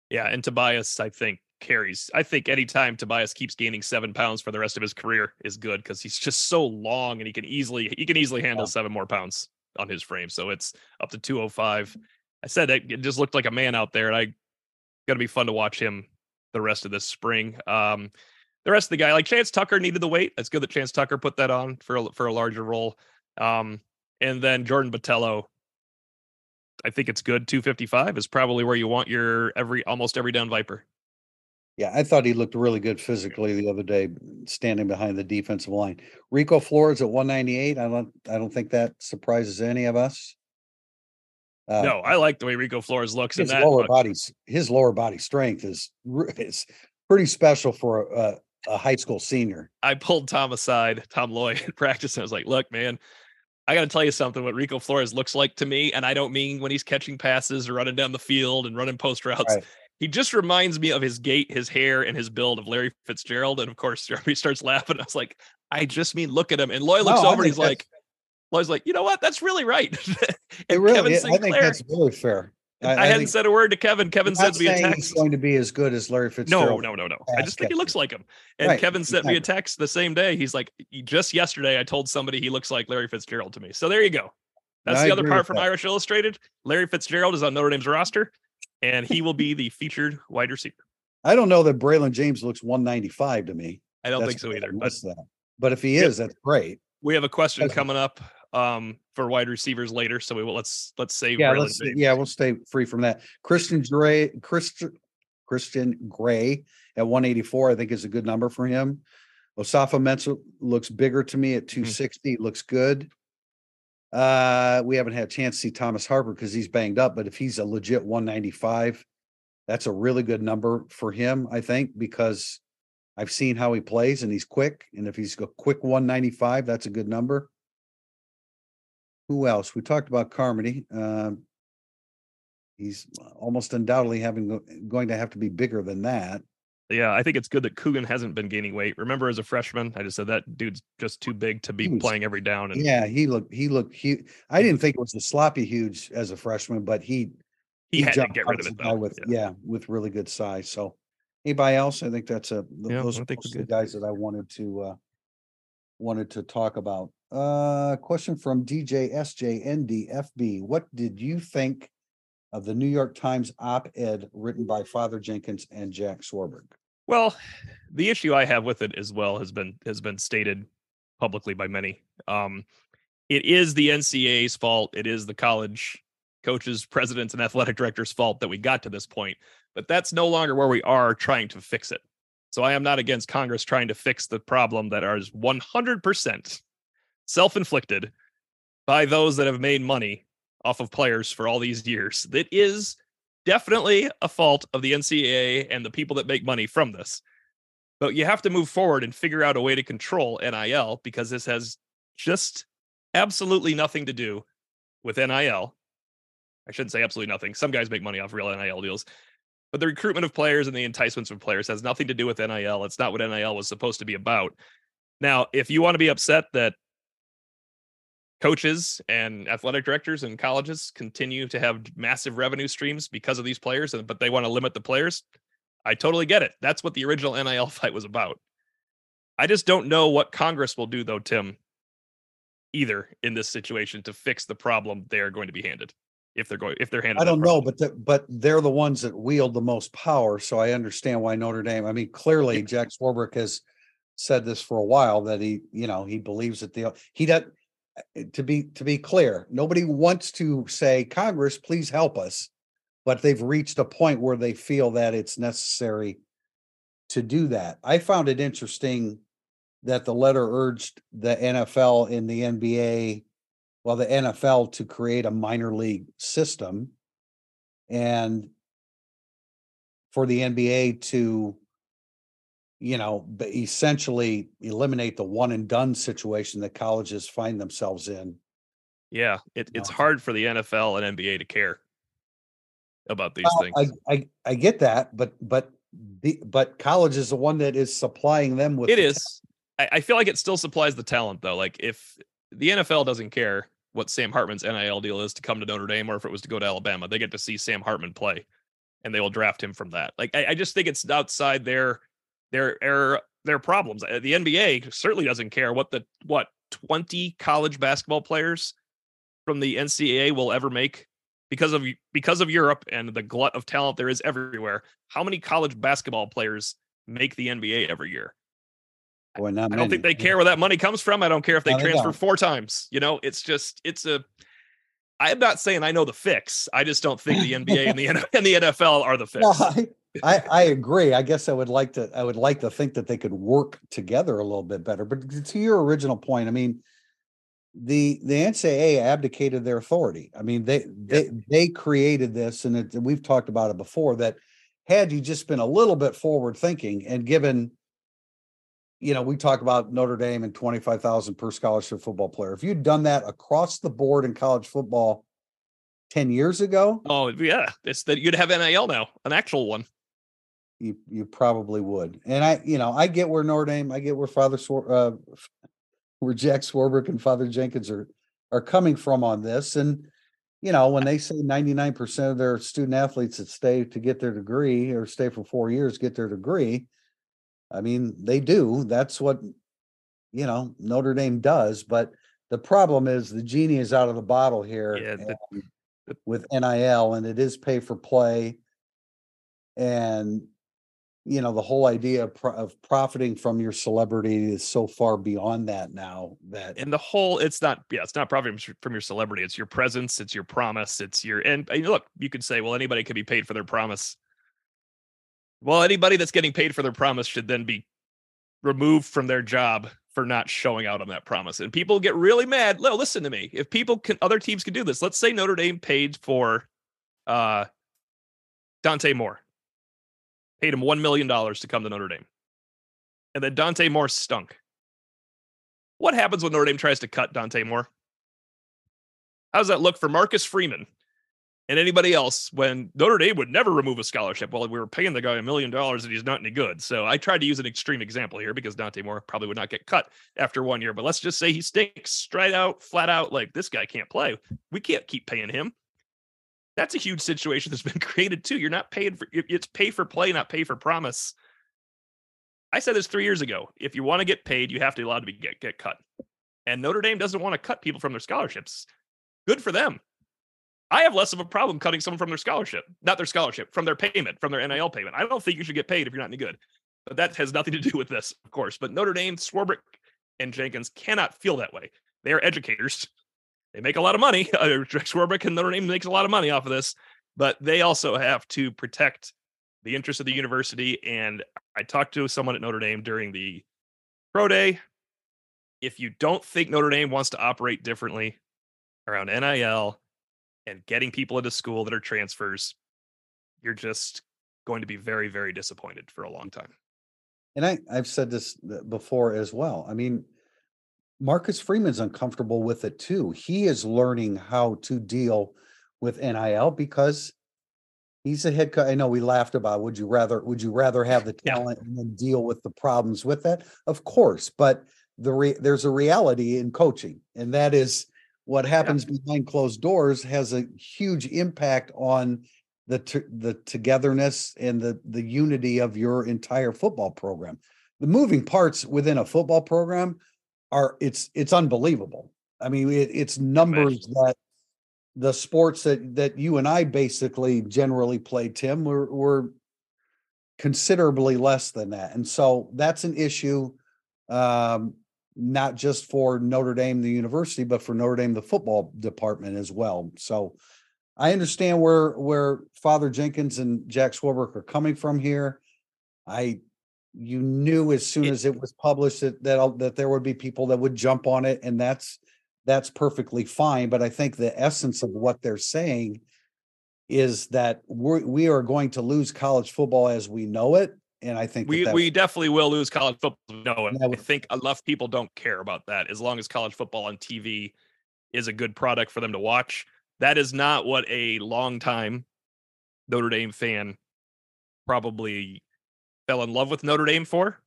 B: Yeah, and Tobias, I think carries. I think anytime Tobias keeps gaining seven pounds for the rest of his career is good because he's just so long and he can easily he can easily handle yeah. seven more pounds on his frame. So it's up to 205. I said it, it just looked like a man out there, and I going to be fun to watch him the rest of this spring. Um, the rest of the guy, like Chance Tucker, needed the weight. It's good that Chance Tucker put that on for a, for a larger role. Um, and then Jordan Botelho, I think it's good. 255 is probably where you want your every almost every down Viper.
A: Yeah, I thought he looked really good physically the other day, standing behind the defensive line. Rico Flores at 198. I don't I don't think that surprises any of us.
B: Uh, no, I like the way Rico Flores looks.
A: His
B: in that
A: lower body's his lower body strength is is pretty special for a, a high school senior.
B: I pulled Tom aside, Tom Lloyd, in practice, and I was like, "Look, man, I got to tell you something. What Rico Flores looks like to me, and I don't mean when he's catching passes or running down the field and running post routes. Right. He just reminds me of his gait, his hair, and his build of Larry Fitzgerald. And of course, Jeremy starts laughing. I was like, I just mean look at him. And Lloyd looks no, over and he's like, Lloyd's like, you know what? That's really right.
A: it really, Kevin Sinclair, I think that's really fair.
B: I, I, I hadn't said a word to Kevin. Kevin sends me a text.
A: He's going to be as good as Larry Fitzgerald.
B: No, no, no, no. I just think he looks like him. And right. Kevin sent me a text the same day. He's like, just yesterday, I told somebody he looks like Larry Fitzgerald to me. So there you go. That's no, the other part from that. Irish Illustrated. Larry Fitzgerald is on Notre Dame's roster, and he will be the featured wide receiver.
A: I don't know that Braylon James looks 195 to me.
B: I don't that's think so either. But,
A: that. but if he is, that's great.
B: We have a question coming up um, for wide receivers later. So we will let's let's save.
A: Yeah, let's, yeah, we'll stay free from that. Christian Gray, Christian Christian Gray at 184, I think is a good number for him. Osafo-Mensah looks bigger to me at 260. Mm-hmm. Looks good. Uh, we haven't had a chance to see Thomas Harper because he's banged up, but if he's a legit 195, that's a really good number for him, I think, because I've seen how he plays and he's quick. And if he's a quick 195, that's a good number. Who else? We talked about Carmody. Um, he's almost undoubtedly having going to have to be bigger than that.
B: Yeah, I think it's good that Coogan hasn't been gaining weight. Remember, as a freshman, I just said that dude's just too big to be was, playing every down.
A: And, yeah, he looked he looked huge. I didn't think it was a sloppy huge as a freshman, but he
B: he, he had to get rid of it though.
A: With yeah. yeah. with really good size. So anybody else? I think that's a yeah, those are the guys that I wanted to uh wanted to talk about. Uh, question from DJ SJNDFB. What did you think of the New York Times op ed written by Father Jenkins and Jack Swarbrick?
B: Well, the issue I have with it as well has been has been stated publicly by many. Um, it is the NCAA's fault. It is the college coaches, presidents, and athletic directors' fault that we got to this point. But that's no longer where we are trying to fix it. So I am not against Congress trying to fix the problem that is 100% self inflicted by those that have made money off of players for all these years. That is definitely a fault of the NCAA and the people that make money from this. But you have to move forward and figure out a way to control NIL because this has just absolutely nothing to do with NIL. I shouldn't say absolutely nothing. Some guys make money off real NIL deals. But the recruitment of players and the enticements of players has nothing to do with NIL. It's not what NIL was supposed to be about. Now, if you want to be upset that coaches and athletic directors and colleges continue to have massive revenue streams because of these players, but they want to limit the players. I totally get it. That's what the original NIL fight was about. I just don't know what Congress will do, though, Tim, either in this situation to fix the problem they are going to be handed. If they're going, if they're handed,
A: I don't know, but the, but they're the ones that wield the most power. So I understand why Notre Dame. I mean, clearly Jack Swarbrick has said this for a while that he, you know, he believes that the he does Eh, to be to be clear, nobody wants to say, Congress, please help us, but they've reached a point where they feel that it's necessary to do that. I found it interesting that the letter urged the NFL and the NBA, well, the NFL to create a minor league system and for the NBA to you know, essentially eliminate the one and done situation that colleges find themselves in.
B: Yeah, it, it's um hard for the NFL and NBA to care about these well,
A: things. I, I I get that, but but the but college is the one that is supplying them with.
B: It is. I, I feel like it still supplies the talent though. Like if the NFL doesn't care what Sam Hartman's NIL deal is to come to Notre Dame or if it was to go to Alabama, they get to see Sam Hartman play, and they will draft him from that. Like I, I just think it's outside their their their their problems. Uh, the NBA certainly doesn't care what the what 20 college basketball players from the NCAA will ever make because of because of Europe and the glut of talent there is everywhere. How many college basketball players make the NBA every year?
A: Boy,
B: I don't think they care where that money comes from. I don't care if they no, transfer they four times. You know, it's just it's a. I'm not saying I know the fix. I just don't think the NBA and the and the NFL are the fix.
A: No, I, I, I agree. I guess I would like to, I would like to think that they could work together a little bit better. But to your original point, I mean, the, the NCAA abdicated their authority. I mean, they, they, they created this and it, we've talked about it before that had you just been a little bit forward thinking and given, you know, we talk about Notre Dame and 25,000 per scholarship football player. If you'd done that across the board in college football 10 years ago,
B: Oh yeah, it's that you'd have NIL now, an actual one.
A: You you probably would. And I, you know, I get where Notre Dame, I get where Father Swar- uh where Jack Swarbrick and Father Jenkins are are coming from on this. And you know, when they say 99% of their student athletes that stay to get their degree or stay for four years get their degree, I mean, they do. That's what you know Notre Dame does. But the problem is the genie is out of the bottle here
B: Yeah, the-
A: with NIL, and it is pay for play. And you know the whole idea of, pro- of profiting from your celebrity is so far beyond that now that
B: And the whole, it's not, yeah, it's not profit from- from your celebrity. It's your presence. It's your promise. It's your, and, and look, you could say, well, anybody could be paid for their promise. Well, anybody that's getting paid for their promise should then be removed from their job for not showing out on that promise. And people get really mad. No, listen to me. If people can, other teams can do this. Let's say Notre Dame paid for uh, Dante Moore, paid him $1 million to come to Notre Dame. And then Dante Moore stunk. What happens when Notre Dame tries to cut Dante Moore? How does that look for Marcus Freeman and anybody else when Notre Dame would never remove a scholarship? Well, we were paying the guy a million dollars and he's not any good. So I tried to use an extreme example here because Dante Moore probably would not get cut after one year. But let's just say he stinks straight out, flat out, like this guy can't play. We can't keep paying him. That's a huge situation that's been created too. You're not paid for it's pay for play, not pay for promise. I said this three years ago. If you want to get paid, you have to be allowed to be get, get cut. And Notre Dame doesn't want to cut people from their scholarships. Good for them. I have less of a problem cutting someone from their scholarship, not their scholarship, from their payment, from their NIL payment. I don't think you should get paid if you're not any good. But that has nothing to do with this, of course. But Notre Dame, Swarbrick, and Jenkins cannot feel that way. They are educators. They make a lot of money. Uh, Swarbrick and Notre Dame makes a lot of money off of this, but they also have to protect the interests of the university. And I talked to someone at Notre Dame during the pro day. If you don't think Notre Dame wants to operate differently around NIL and getting people into school that are transfers, you're just going to be very, very disappointed for a long time.
A: and I I've said this uh, before as well. I mean, Marcus Freeman's uncomfortable with it too. He is learning how to deal with NIL because he's a head coach. I know we laughed about would you rather would you rather have the
B: Yeah.
A: talent and then deal with the problems with that? Of course, but the re- there's a reality in coaching, and that is what happens behind closed doors has a huge impact on the t- the togetherness and the the unity of your entire football program. The moving parts within a football program are it's it's unbelievable. I mean, it, it's numbers that the sports that that you and I basically generally play, Tim, were were considerably less than that, and so that's an issue. Um, not just for Notre Dame, the university, but for Notre Dame, the football department as well. So I understand where where Father Jenkins and Jack Swarbrick are coming from here. I you knew as soon
B: It-
A: as it was published that that that there would be people that would jump on it, and that's that's perfectly fine. But I think the essence of what they're saying is that we're we are going to lose college football as we know it. And I think that
B: We
A: that-
B: we definitely will lose college football. No, and I think enough people don't care about that. As long as college football on TV is a good product for them to watch, that is not what a long time Notre Dame fan probably fell in love with Notre Dame for.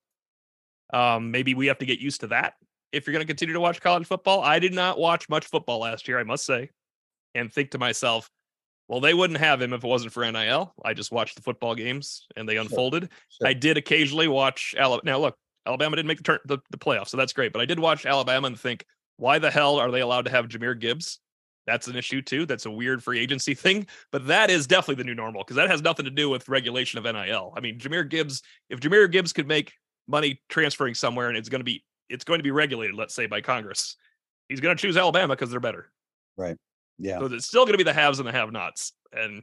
B: Um, maybe we have to get used to that if you're going to continue to watch college football. I did not watch much football last year, I must say, and think to myself, well, they wouldn't have him if it wasn't for NIL. I just watched the football games and they unfolded.
A: Sure.
B: I did occasionally watch Alabama. Now, look, Alabama didn't make the turn the, the playoffs, so that's great. But I did watch Alabama and think, why the hell are they allowed to have Jahmyr Gibbs? That's an issue too. That's a weird free agency thing, but that is definitely the new normal because that has nothing to do with regulation of NIL. I mean, Jahmyr Gibbs, if Jahmyr Gibbs could make money transferring somewhere and it's going to be it's going to be regulated, let's say by Congress, he's going to choose Alabama because they're better. Right.
A: Yeah.
B: So it's still going to be the haves and the have-nots, and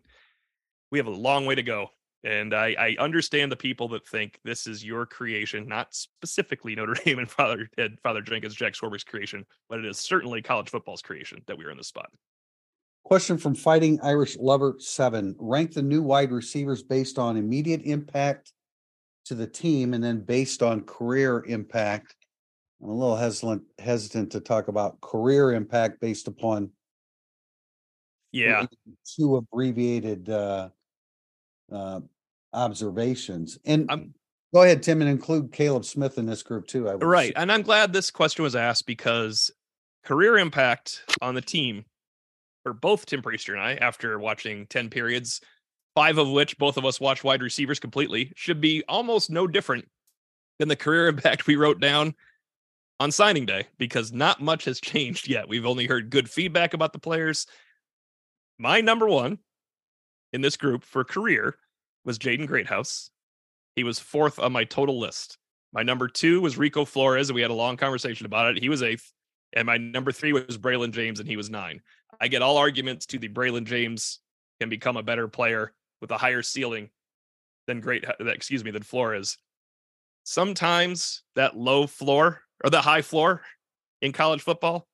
B: we have a long way to go And I, I understand the people that think this is your creation, not specifically Notre Dame and Father and Father Jenkins, Jack Swarbrick's creation, but it is certainly college football's creation that we are in this spot.
A: Question from Fighting Irish Lover Seven. Rank the new wide receivers based on immediate impact to the team and then based on career impact. I'm a little hesitant hesitant to talk about career impact based upon
B: Yeah.
A: two abbreviated uh uh observations. And
B: I'm-
A: go ahead, Tim, and include Caleb Smith in this group too. I
B: Right. And I'm glad this question was asked because career impact on the team for both Tim Prister and I, after watching 10 periods, five of which both of us watched wide receivers completely, should be almost no different than the career impact we wrote down on signing day because not much has changed yet. We've only heard good feedback about the players. My number one in this group for career was Jaden Greathouse. He was fourth on my total list. My number two was Rico Flores, and we had a long conversation about it. He was eighth. And my number three was Braylon James, and he was nine. I get all arguments to the Braylon James can become a better player with a higher ceiling than great, excuse me, than Flores. Sometimes that low floor or the high floor in college football,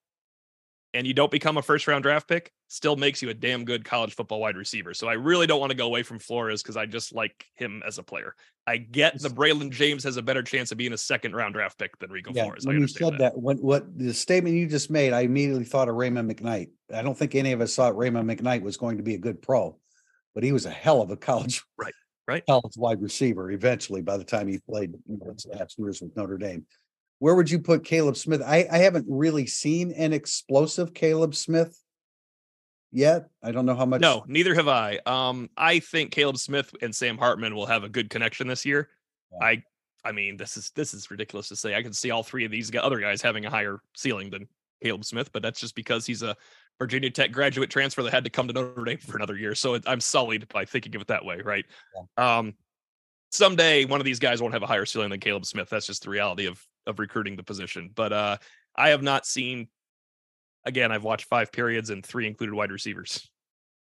B: and you don't become a first round draft pick, still makes you a damn good college football wide receiver. So I really don't want to go away from Flores because I just like him as a player. I get the Braylon James has a better chance of being a second round draft pick than Rico
A: Yeah,
B: Flores. I
A: when you
B: understand
A: said
B: that.
A: that, what what the statement you just made, I immediately thought of Rhema McKnight. I don't think any of us thought Rhema McKnight was going to be a good pro, but he was a hell of a college
B: Right, right.
A: college wide receiver eventually. By the time he played you know, his last years with Notre Dame, where would you put Caleb Smith? I I haven't really seen an explosive Caleb Smith yet. I don't know how much.
B: No, neither have I. Um, I think Caleb Smith and Sam Hartman will have a good connection this year.
A: Yeah.
B: I, I mean, this is this is ridiculous to say. I can see all three of these other guys having a higher ceiling than Caleb Smith, but that's just because he's a Virginia Tech graduate transfer that had to come to Notre Dame for another year. So it, I'm sullied by thinking of it that way, right? Um, someday one of these guys won't have a higher ceiling than Caleb Smith. That's just the reality of of recruiting the position. But uh, I have not seen. Again, I've watched five periods and three included wide receivers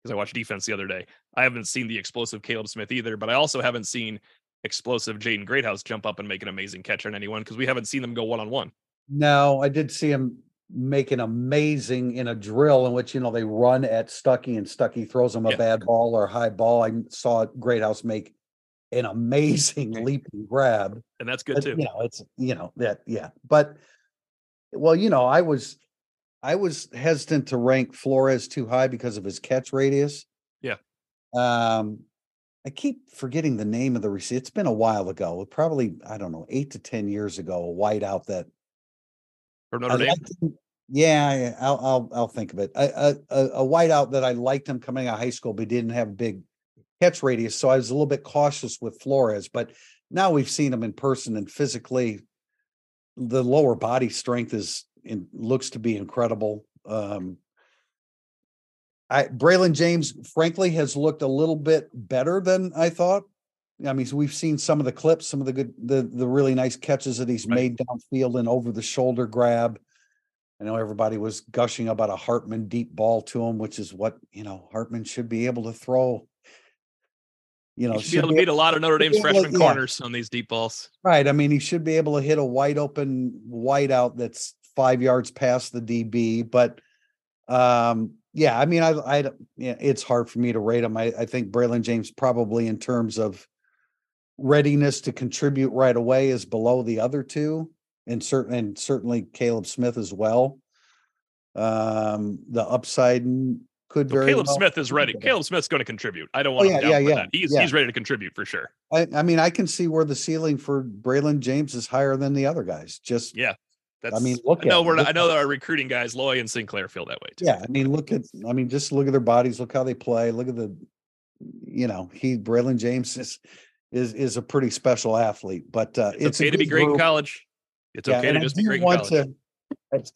B: because I watched defense the other day. I haven't seen the explosive Caleb Smith either, but I also haven't seen explosive Jaden Greathouse jump up and make an amazing catch on anyone because we haven't seen them go one on one.
A: No, I did see him make an amazing in a drill in which you know they run at Stuckey and Stuckey throws him a
B: Yeah.
A: bad ball or high ball. I saw Greathouse make an amazing leap and grab.
B: And that's good too.
A: You know, it's you know that yeah. But well, you know, I was I was hesitant to rank Flores too high because of his catch radius.
B: Yeah.
A: Um I keep forgetting the name of the receiver. It's been a while ago, probably, I don't know, eight to ten years ago, a whiteout that
B: From
A: I
B: Notre Dame.
A: him- Yeah, I'll, I'll, I'll think of it. A, a, a, a whiteout that I liked him coming out of high school, but didn't have big catch radius. So I was a little bit cautious with Flores, but now we've seen him in person and physically the lower body strength is in, looks to be incredible. Um, I, Braylon James, frankly, has looked a little bit better than I thought. I mean, we've seen some of the clips, some of the good, the the really nice catches that he's
B: Right.
A: made downfield and over the shoulder grab. I know everybody was gushing about a Hartman deep ball to him, which is what you know Hartman should be able to throw. You know,
B: You should be able to beat a lot of Notre Dame's freshman
A: yeah.
B: corners on these deep balls.
A: Right. I mean, he should be able to hit a wide open wide out that's five yards past the DB. But um, yeah, I mean, I, I, yeah, it's hard for me to rate him. I, I think Braylon James probably in terms of readiness to contribute right away is below the other two, and certain and certainly Caleb Smith as well. Um, the upside could
B: So
A: very
B: Caleb
A: well-
B: Smith is ready. Caleb Smith's going to contribute. I don't want
A: Oh, yeah,
B: to
A: yeah, yeah,
B: that. He's
A: yeah.
B: he's ready to contribute for sure.
A: I, I mean, I can see where the ceiling for Braylon James is higher than the other guys. Just
B: Yeah. That's, I
A: mean, look
B: I know
A: at-
B: we're I know
A: at-
B: that our recruiting guys, Loy and Sinclair, feel that way too.
A: Yeah, I mean, look at, I mean, just look at their bodies, look how they play, look at the, you know, he, Braylon James is, is, is a pretty special athlete, but, uh,
B: It's,
A: it's.
B: okay to be great in college. It's
A: Yeah,
B: okay to
A: I
B: just be great in college.
A: to- that's-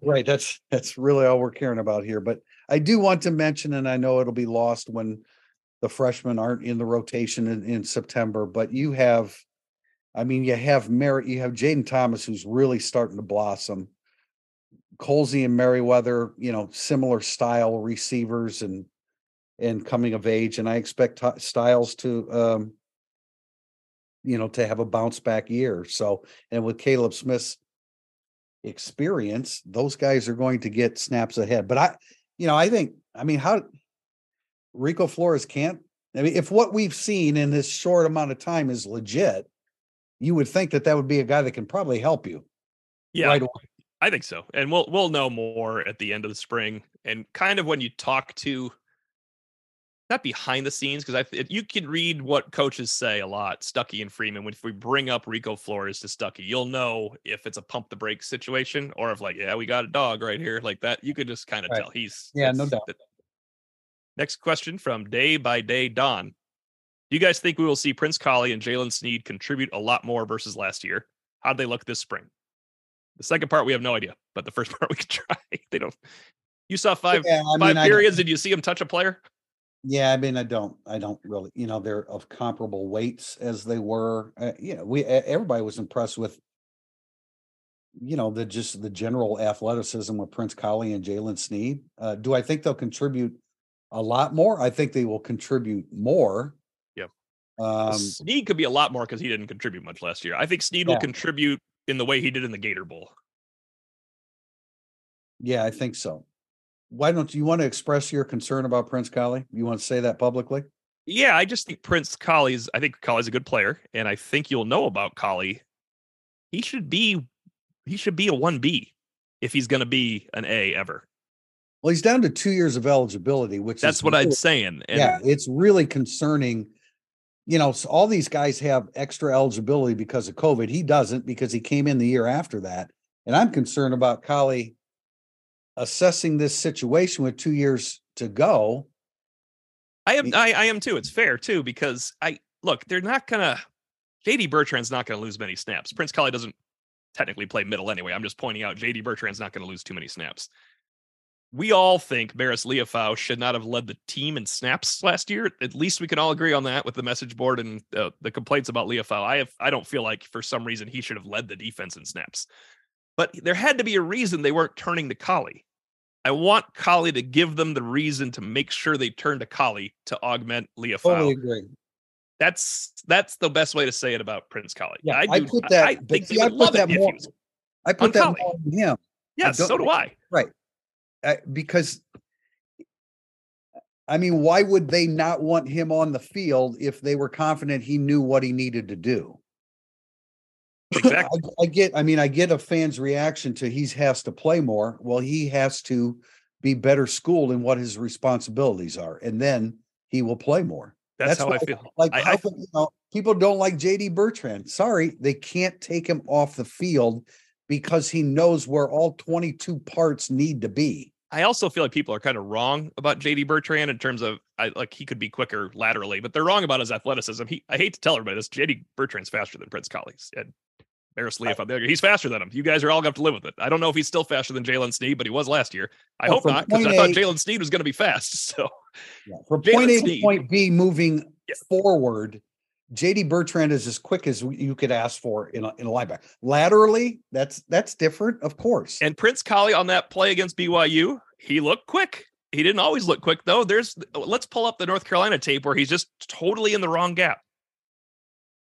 A: Right, that's, that's really all we're caring about here, but I do want to mention, and I know it'll be lost when the freshmen aren't in the rotation in, in September, but you have, I mean, you have Merritt, you have Jaden Thomas, who's really starting to blossom. Colzie and Merriweather, you know, similar style receivers and and coming of age, and I expect Ty- Styles to, um, you know, to have a bounce back year. So, and with Caleb Smith's experience, those guys are going to get snaps ahead. But I, you know, I think, I mean, how Rico Flores can't. I mean, if what we've seen in this short amount of time is legit, you would think that that would be a guy that can probably help you.
B: Yeah, right I think so. And we'll we'll know more at the end of the spring. And kind of when you talk to not behind the scenes because I you can read what coaches say a lot, Stuckey and Freeman. When if we bring up Rico Flores to Stuckey, you'll know if it's a pump the brakes situation or if like, yeah, we got a dog right here like that. You could just kind of right. tell he's
A: yeah, no doubt.
B: Next question from Day by Day Don. Do you guys think we will see Prince Kollie and Jaylen Sneed contribute a lot more versus last year? How'd they look this spring? The second part we have no idea, but the first part we can try. they don't. You saw five yeah, five mean, periods. Did you see him touch a player?
A: Yeah, I mean, I don't, I don't really, you know, they're of comparable weights as they were. Uh, you know, we everybody was impressed with, you know, the just the general athleticism of Prince Kollie and Jaylen Sneed. Uh, do I think they'll contribute a lot more? I think they will contribute more.
B: Yep. Um, Sneed could be a lot more because he didn't contribute much last year. I think Sneed yeah. will contribute in the way he did in the Gator Bowl.
A: Yeah, I think so why don't you want to express your concern about Prince Kollie? You want to say that publicly?
B: Yeah, I just think Prince Kollie's. I think Kollie's a good player, and I think you'll know about Kollie. He should be, he should be a one B if he's going to be an A ever.
A: Well, he's down to two years of eligibility, which
B: that's what really, I'm saying.
A: And yeah, it's really concerning. You know, so all these guys have extra eligibility because of COVID. He doesn't because he came in the year after that. And I'm concerned about Kollie assessing this situation with two years to go.
B: I am I, I am too. It's fair too, because I look, they're not gonna JD Bertrand's not gonna lose many snaps. Prince Kollie doesn't technically play middle anyway. I'm just pointing out JD Bertrand's not gonna lose too many snaps. We all think Marist Liufau should not have led the team in snaps last year. At least we can all agree on that with the message board and uh, the complaints about Liufau. I have I don't feel like for some reason he should have led the defense in snaps. But there had to be a reason they weren't turning to Kollie. I want Kollie to give them the reason to make sure they turn to Kollie to augment Liufau.
A: Totally agree.
B: That's that's the best way to say it about Prince Kollie.
A: Yeah, I, do, I put that. I, I think see, I put that more. I put that more on him.
B: Yes, so do I.
A: Right, because I mean, why would they not want him on the field if they were confident he knew what he needed to do?
B: Exactly.
A: I, I, get. I mean, I get a fan's reaction to he has to play more. Well, he has to be better schooled in what his responsibilities are, and then he will play more.
B: That's, That's how I feel.
A: Like I, I, you know, people don't like JD Bertrand. Sorry, they can't take him off the field because he knows where all 22 parts need to be.
B: I also feel like people are kind of wrong about JD Bertrand in terms of I like he could be quicker laterally, but they're wrong about his athleticism. He I hate to tell everybody this, JD Bertrand's faster than Prince Kollie's. And Marist Liufau. He's faster than him. You guys are all going to have to live with it. I don't know if he's still faster than Jaylen Sneed, but he was last year. I well, hope not, because I thought Jaylen Sneed was going to be fast. So
A: yeah, from Jaylen point A Sneed, to point B, moving yeah. forward, JD Bertrand is as quick as you could ask for in a, in a linebacker. Laterally, that's that's different, of course.
B: And Prince Kollie on that play against BYU, he looked quick. He didn't always look quick though. There's let's pull up the North Carolina tape where he's just totally in the wrong gap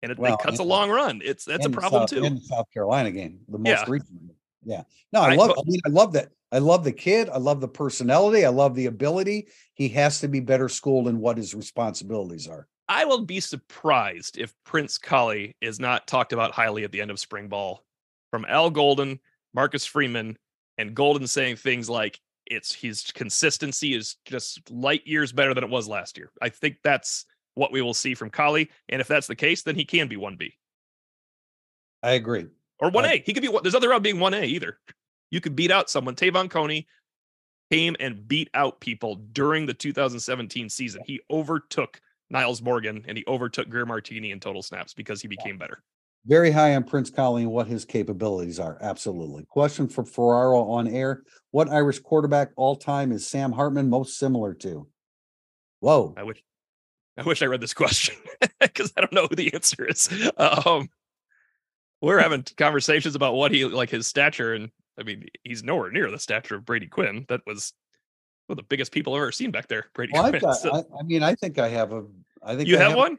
B: and it, well, it cuts a long run. It's that's a problem
A: South,
B: too.
A: In the South Carolina game, the most yeah. recent. Yeah. No, I, I love. I mean, I love that. I love the kid. I love the personality. I love the ability. He has to be better schooled in what his responsibilities are.
B: I will be surprised if Prince Kollie is not talked about highly at the end of spring ball from Al Golden, Marcus Freeman, and Golden saying things like it's his consistency is just light years better than it was last year. I think that's what we will see from Kollie. And if that's the case, then he can be 1B.
A: I agree.
B: Or 1A. he could be, there's nothing wrong being 1A either. You could beat out someone. Te'von Coney came and beat out people during the 2017 season. He overtook Nyles Morgan and he overtook Greer Martini in total snaps because he became better.
A: Very high on Prince Kollie and what his capabilities are. Absolutely. Question for Ferraro on air. What Irish quarterback all time is Sam Hartman most similar to? Whoa.
B: I wish I wish I read this question because I don't know who the answer is. Um, we're having conversations about what he like his stature, and I mean, he's nowhere near the stature of Brady Quinn. That was the biggest people I've ever seen back there. Brady
A: Well, I've got,
B: So-
A: I, I mean, I think I have a, I think
B: you
A: I
B: have one?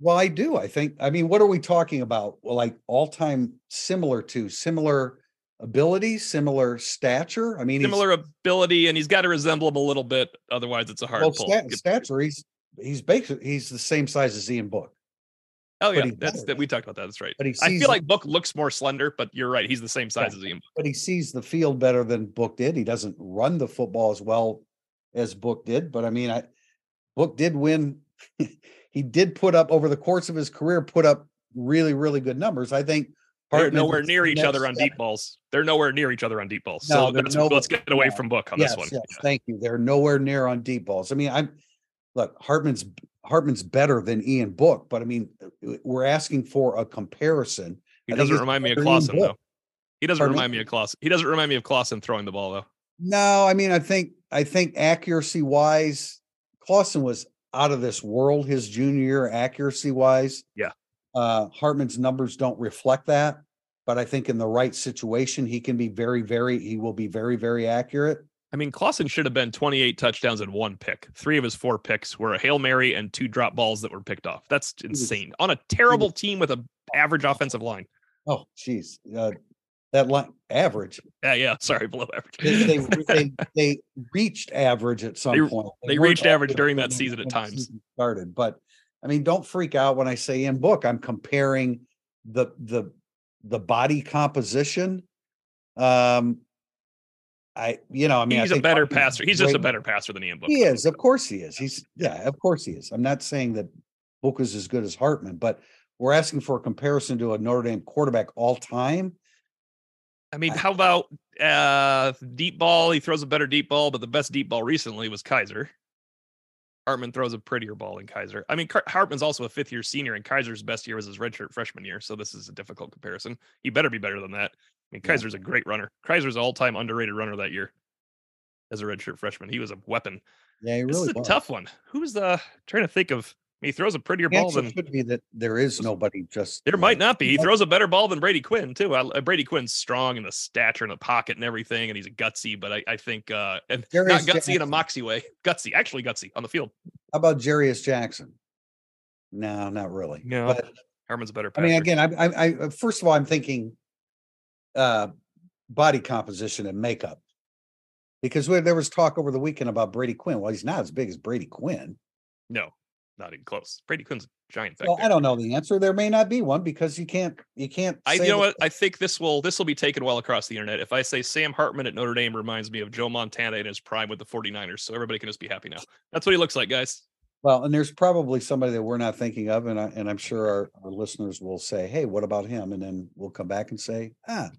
A: Well, I do. I think, I mean, what are we talking about? Well, like all time similar to similar ability, similar stature. I mean,
B: Similar ability, and he's got to resemble him a little bit. Otherwise, it's a hard
A: well,
B: pull.
A: stat- stature. He's he's basically he's the same size as Ian Book,
B: oh yeah, that's that. We talked about that. That's right.
A: but he
B: I feel
A: the-
B: like Book looks more slender, but you're right. He's the same size
A: Yeah.
B: as Ian.
A: but he sees the field better than Book did. He doesn't run the football as well as Book did. But I mean, I Book did win. he did put up over the course of his career, put up really, really good numbers. I think
B: They're nowhere near each other on deep balls. They're nowhere near each other on deep balls.
A: No,
B: so that's,
A: no-
B: let's get away
A: yeah.
B: from Book on
A: yes,
B: this one.
A: Yes,
B: Yeah.
A: thank you. They're nowhere near on deep balls. I mean, I'm look, Hartman's Hartman's better than Ian Book, but I mean, we're asking for a comparison.
B: He doesn't remind me of
A: better than Ian
B: Clausen though. He doesn't
A: Pardon me?
B: remind me of Clausen. He doesn't remind me of Clausen throwing the ball though.
A: No, I mean, I think I think accuracy wise, Clausen was out of this world his junior year, accuracy wise.
B: Yeah.
A: Uh Hartman's numbers don't reflect that, but I think in the right situation, he can be very, very, he will be very, very accurate.
B: I mean, Clausen should have been 28 touchdowns and one pick. Three of his four picks were a Hail Mary and two drop balls that were picked off. That's insane. On a terrible team with an average offensive line.
A: Oh, geez. Uh, that line average.
B: Yeah, yeah. Sorry, below average.
A: They, they, they, they reached average at some
B: They-
A: point.
B: they
A: weren't
B: reached average
A: average
B: during that season at times.
A: season Started, but I mean, don't freak out when I say in book, I'm comparing the, the, the body composition. Um, I, you know, I mean, I
B: he's a better passer. He's just a better passer than Ian Book.
A: He is, of course he is. He's, yeah, of course he is. I'm not saying that Book is as good as Hartman, but we're asking for a comparison to a Notre Dame quarterback all time.
B: I mean, how about uh deep ball? He throws a better deep ball, but the best deep ball recently was Kizer. Hartman throws a prettier ball than Kizer. I mean, Hartman's also a fifth year senior, and Kizer's best year was his redshirt freshman year. So this is a difficult comparison. He better be better than that. Mean,
A: Yeah.
B: Kizer's a great runner. Kizer's all time underrated runner that year as a redshirt freshman. He was a weapon.
A: Yeah, he
B: This
A: really
B: is a
A: was.
B: tough one. Who's the trying to think of? I mean, he throws a prettier
A: The
B: ball than
A: should be that there is nobody just.
B: there might not be. He throws a better ball than Brady Quinn too. I, uh, Brady Quinn's strong in the stature and the pocket and everything, and he's a gutsy. But I, I think uh, and
A: There
B: not gutsy in a moxie way. Gutsy, actually gutsy on the field.
A: How about Jarious Jackson? No, not really.
B: No,
A: But
B: Herman's a better.
A: I mean, again, I, I, I, first of all, I'm thinking uh, body composition and makeup. Because we- there was talk over the weekend about Brady Quinn. Well, he's not as big as Brady Quinn.
B: no, not even close. Brady Quinn's a giant.
A: Well. I don't know the answer. There may not be one because you can't, you can't.
B: I you know what I think this will this will be taken well across the internet. If I say Sam Hartman at Notre Dame reminds me of Joe Montana in his prime with the 49ers, so everybody can just be happy now. That's what he looks like, guys.
A: Well, and there's probably somebody that we're not thinking of, and I, and I'm sure our, our listeners will say, "Hey, what about him?" And then we'll come back and say, "Ah,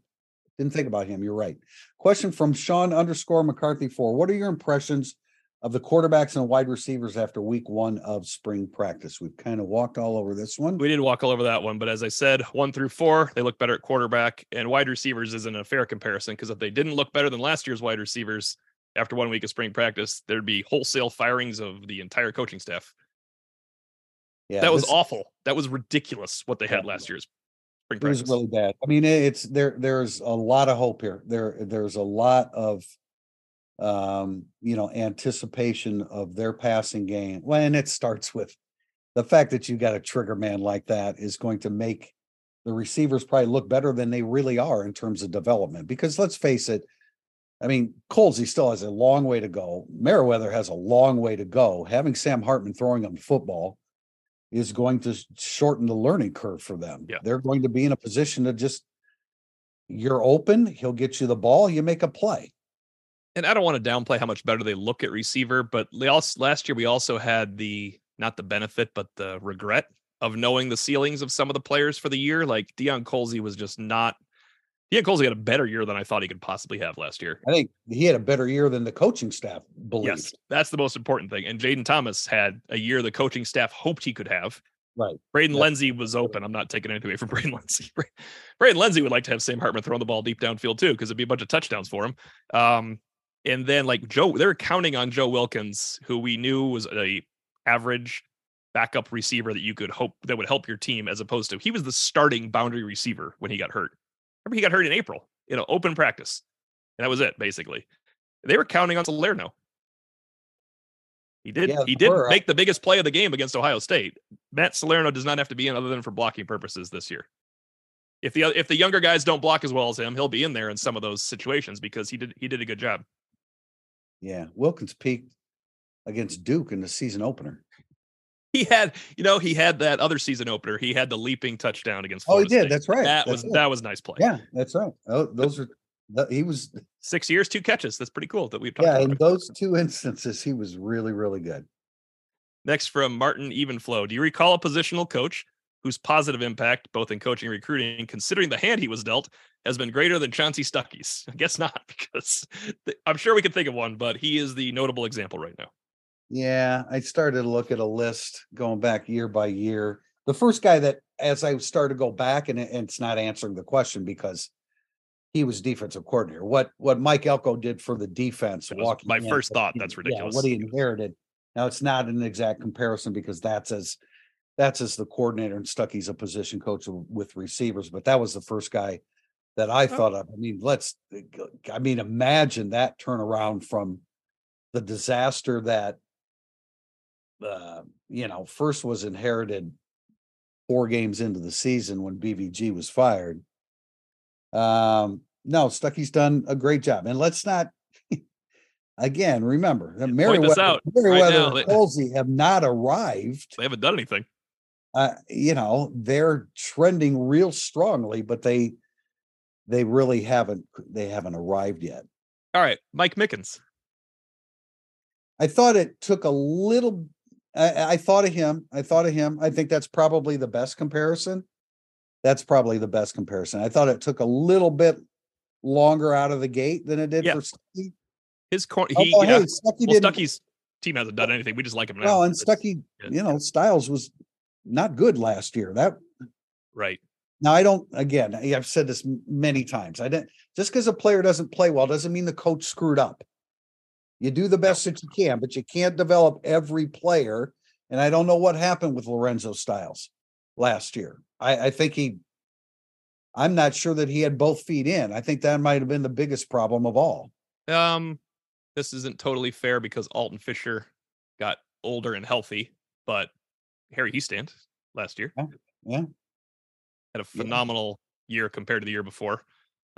A: didn't think about him." You're right. Question from Sean underscore McCarthy four: What are your impressions of the quarterbacks and wide receivers after Week One of spring practice? We've kind of walked all over this one.
B: We did walk all over that one, but as I said, one through four, they look better at quarterback and wide receivers isn't a fair comparison because if they didn't look better than last year's wide receivers after one week of spring practice, there'd be wholesale firings of the entire coaching staff.
A: Yeah,
B: that was
A: this-
B: awful. That was ridiculous what they had last year's
A: It was really bad. I mean, it's there. There's a lot of hope here. There, there's a lot of, um, you know, anticipation of their passing game. Well, and it starts with the fact that you got a trigger man like that is going to make the receivers probably look better than they really are in terms of development. Because let's face it, I mean, Colzie still has a long way to go. Merriweather has a long way to go. Having Sam Hartman throwing him football is going to shorten the learning curve for them.
B: Yeah.
A: They're going to be in a position to just you're open, he'll get you the ball, you make a play.
B: and I don't want to downplay how much better they look at receiver, but also, last year we also had the not the benefit, but the regret of knowing the ceilings of some of the players for the year. Like Deion Colzie was just not. Deion Colzie had a better year than I thought he could possibly have last year.
A: I think he had a better year than the coaching staff believed.
B: Yes, that's the most important thing. And Jaden Thomas had a year the coaching staff hoped he could have.
A: Right.
B: Braden
A: That's-
B: Lenzy was open. I'm not taking anything away from Braden. Bra- Braden Lenzy would like to have Sam Hartman throwing the ball deep downfield too, because it'd be a bunch of touchdowns for him. Um, and then like Joe, they're counting on Joe Wilkins, who we knew was a average backup receiver that you could hope that would help your team, as opposed to he was the starting boundary receiver when he got hurt. Remember, he got hurt in April, in an open practice, and that was it basically. They were counting on Salerno. He did.
A: Yeah,
B: he did make the biggest play of the game against Ohio State. Matt Salerno does not have to be in other than for blocking purposes this year. If the if the younger guys don't block as well as him, he'll be in there in some of those situations because he did he did a good job.
A: Yeah, Wilkins peaked against Duke in the season opener.
B: He had, you know, he had that other season opener. He had the leaping touchdown against.
A: Oh, he did.
B: State.
A: That's right.
B: That
A: That's
B: was
A: right.
B: that was nice play.
A: Yeah, that's right. Oh, those are he was.
B: Six years, two catches. That's pretty cool that we've talked
A: Yeah,
B: about.
A: in those two instances, he was really, really good.
B: Next from Martin Evenflow. Do you recall a positional coach whose positive impact, both in coaching and recruiting, considering the hand he was dealt, has been greater than Chansi Stuckey's? I guess not, because I'm sure we can think of one, but he is the notable example right now.
A: Yeah, I started to look at a list going back year by year. The first guy that, as I started to go back, and, and it's not answering the question because he was defensive coordinator. What what Mike Elko did for the defense,
B: That was
A: walking
B: my
A: in,
B: first thought.
A: he-
B: That's
A: yeah,
B: ridiculous.
A: what he inherited. Now it's not an exact comparison because that's as that's as the coordinator and Stuckey's a position coach with receivers, but that was the first guy that I thought of. I mean, let's uh, I mean, imagine that turnaround from the disaster that uh, you know, first was inherited four games into the season when BVG was fired. Um, no, Stuckey's done a great job. And let's not again remember that Merriweather,
B: right
A: and Halsey have not arrived.
B: They haven't done anything.
A: Uh, you know, they're trending real strongly, but they they really haven't they haven't arrived yet.
B: All right, Mike Mickens.
A: I thought it took a little. I, I thought of him. I thought of him. I think that's probably the best comparison. That's probably the best comparison. I thought it took a little bit longer out of the gate than it did
B: Yeah.
A: for Stuckey.
B: His corner. He,
A: Although,
B: yeah,
A: hey, Stuckey
B: well,
A: didn't.
B: Team hasn't done anything. We just like him now.
A: well, and Stuckey,
B: yeah,
A: you know, Styles was not good last year. That
B: right.
A: now I don't. Again, I've said this many times. I didn't just because a player doesn't play well doesn't mean the coach screwed up. You do the best that you can, but you can't develop every player. And I don't know what happened with Lorenzo Styles last year. I, I think he, I'm not sure that he had both feet in. I think that might have been the biggest problem of all.
B: Um, this isn't totally fair because Alton Fisher got older and healthy, but Harry Hiestand last year
A: Yeah, yeah.
B: had a
A: Yeah.
B: phenomenal year compared to the year before.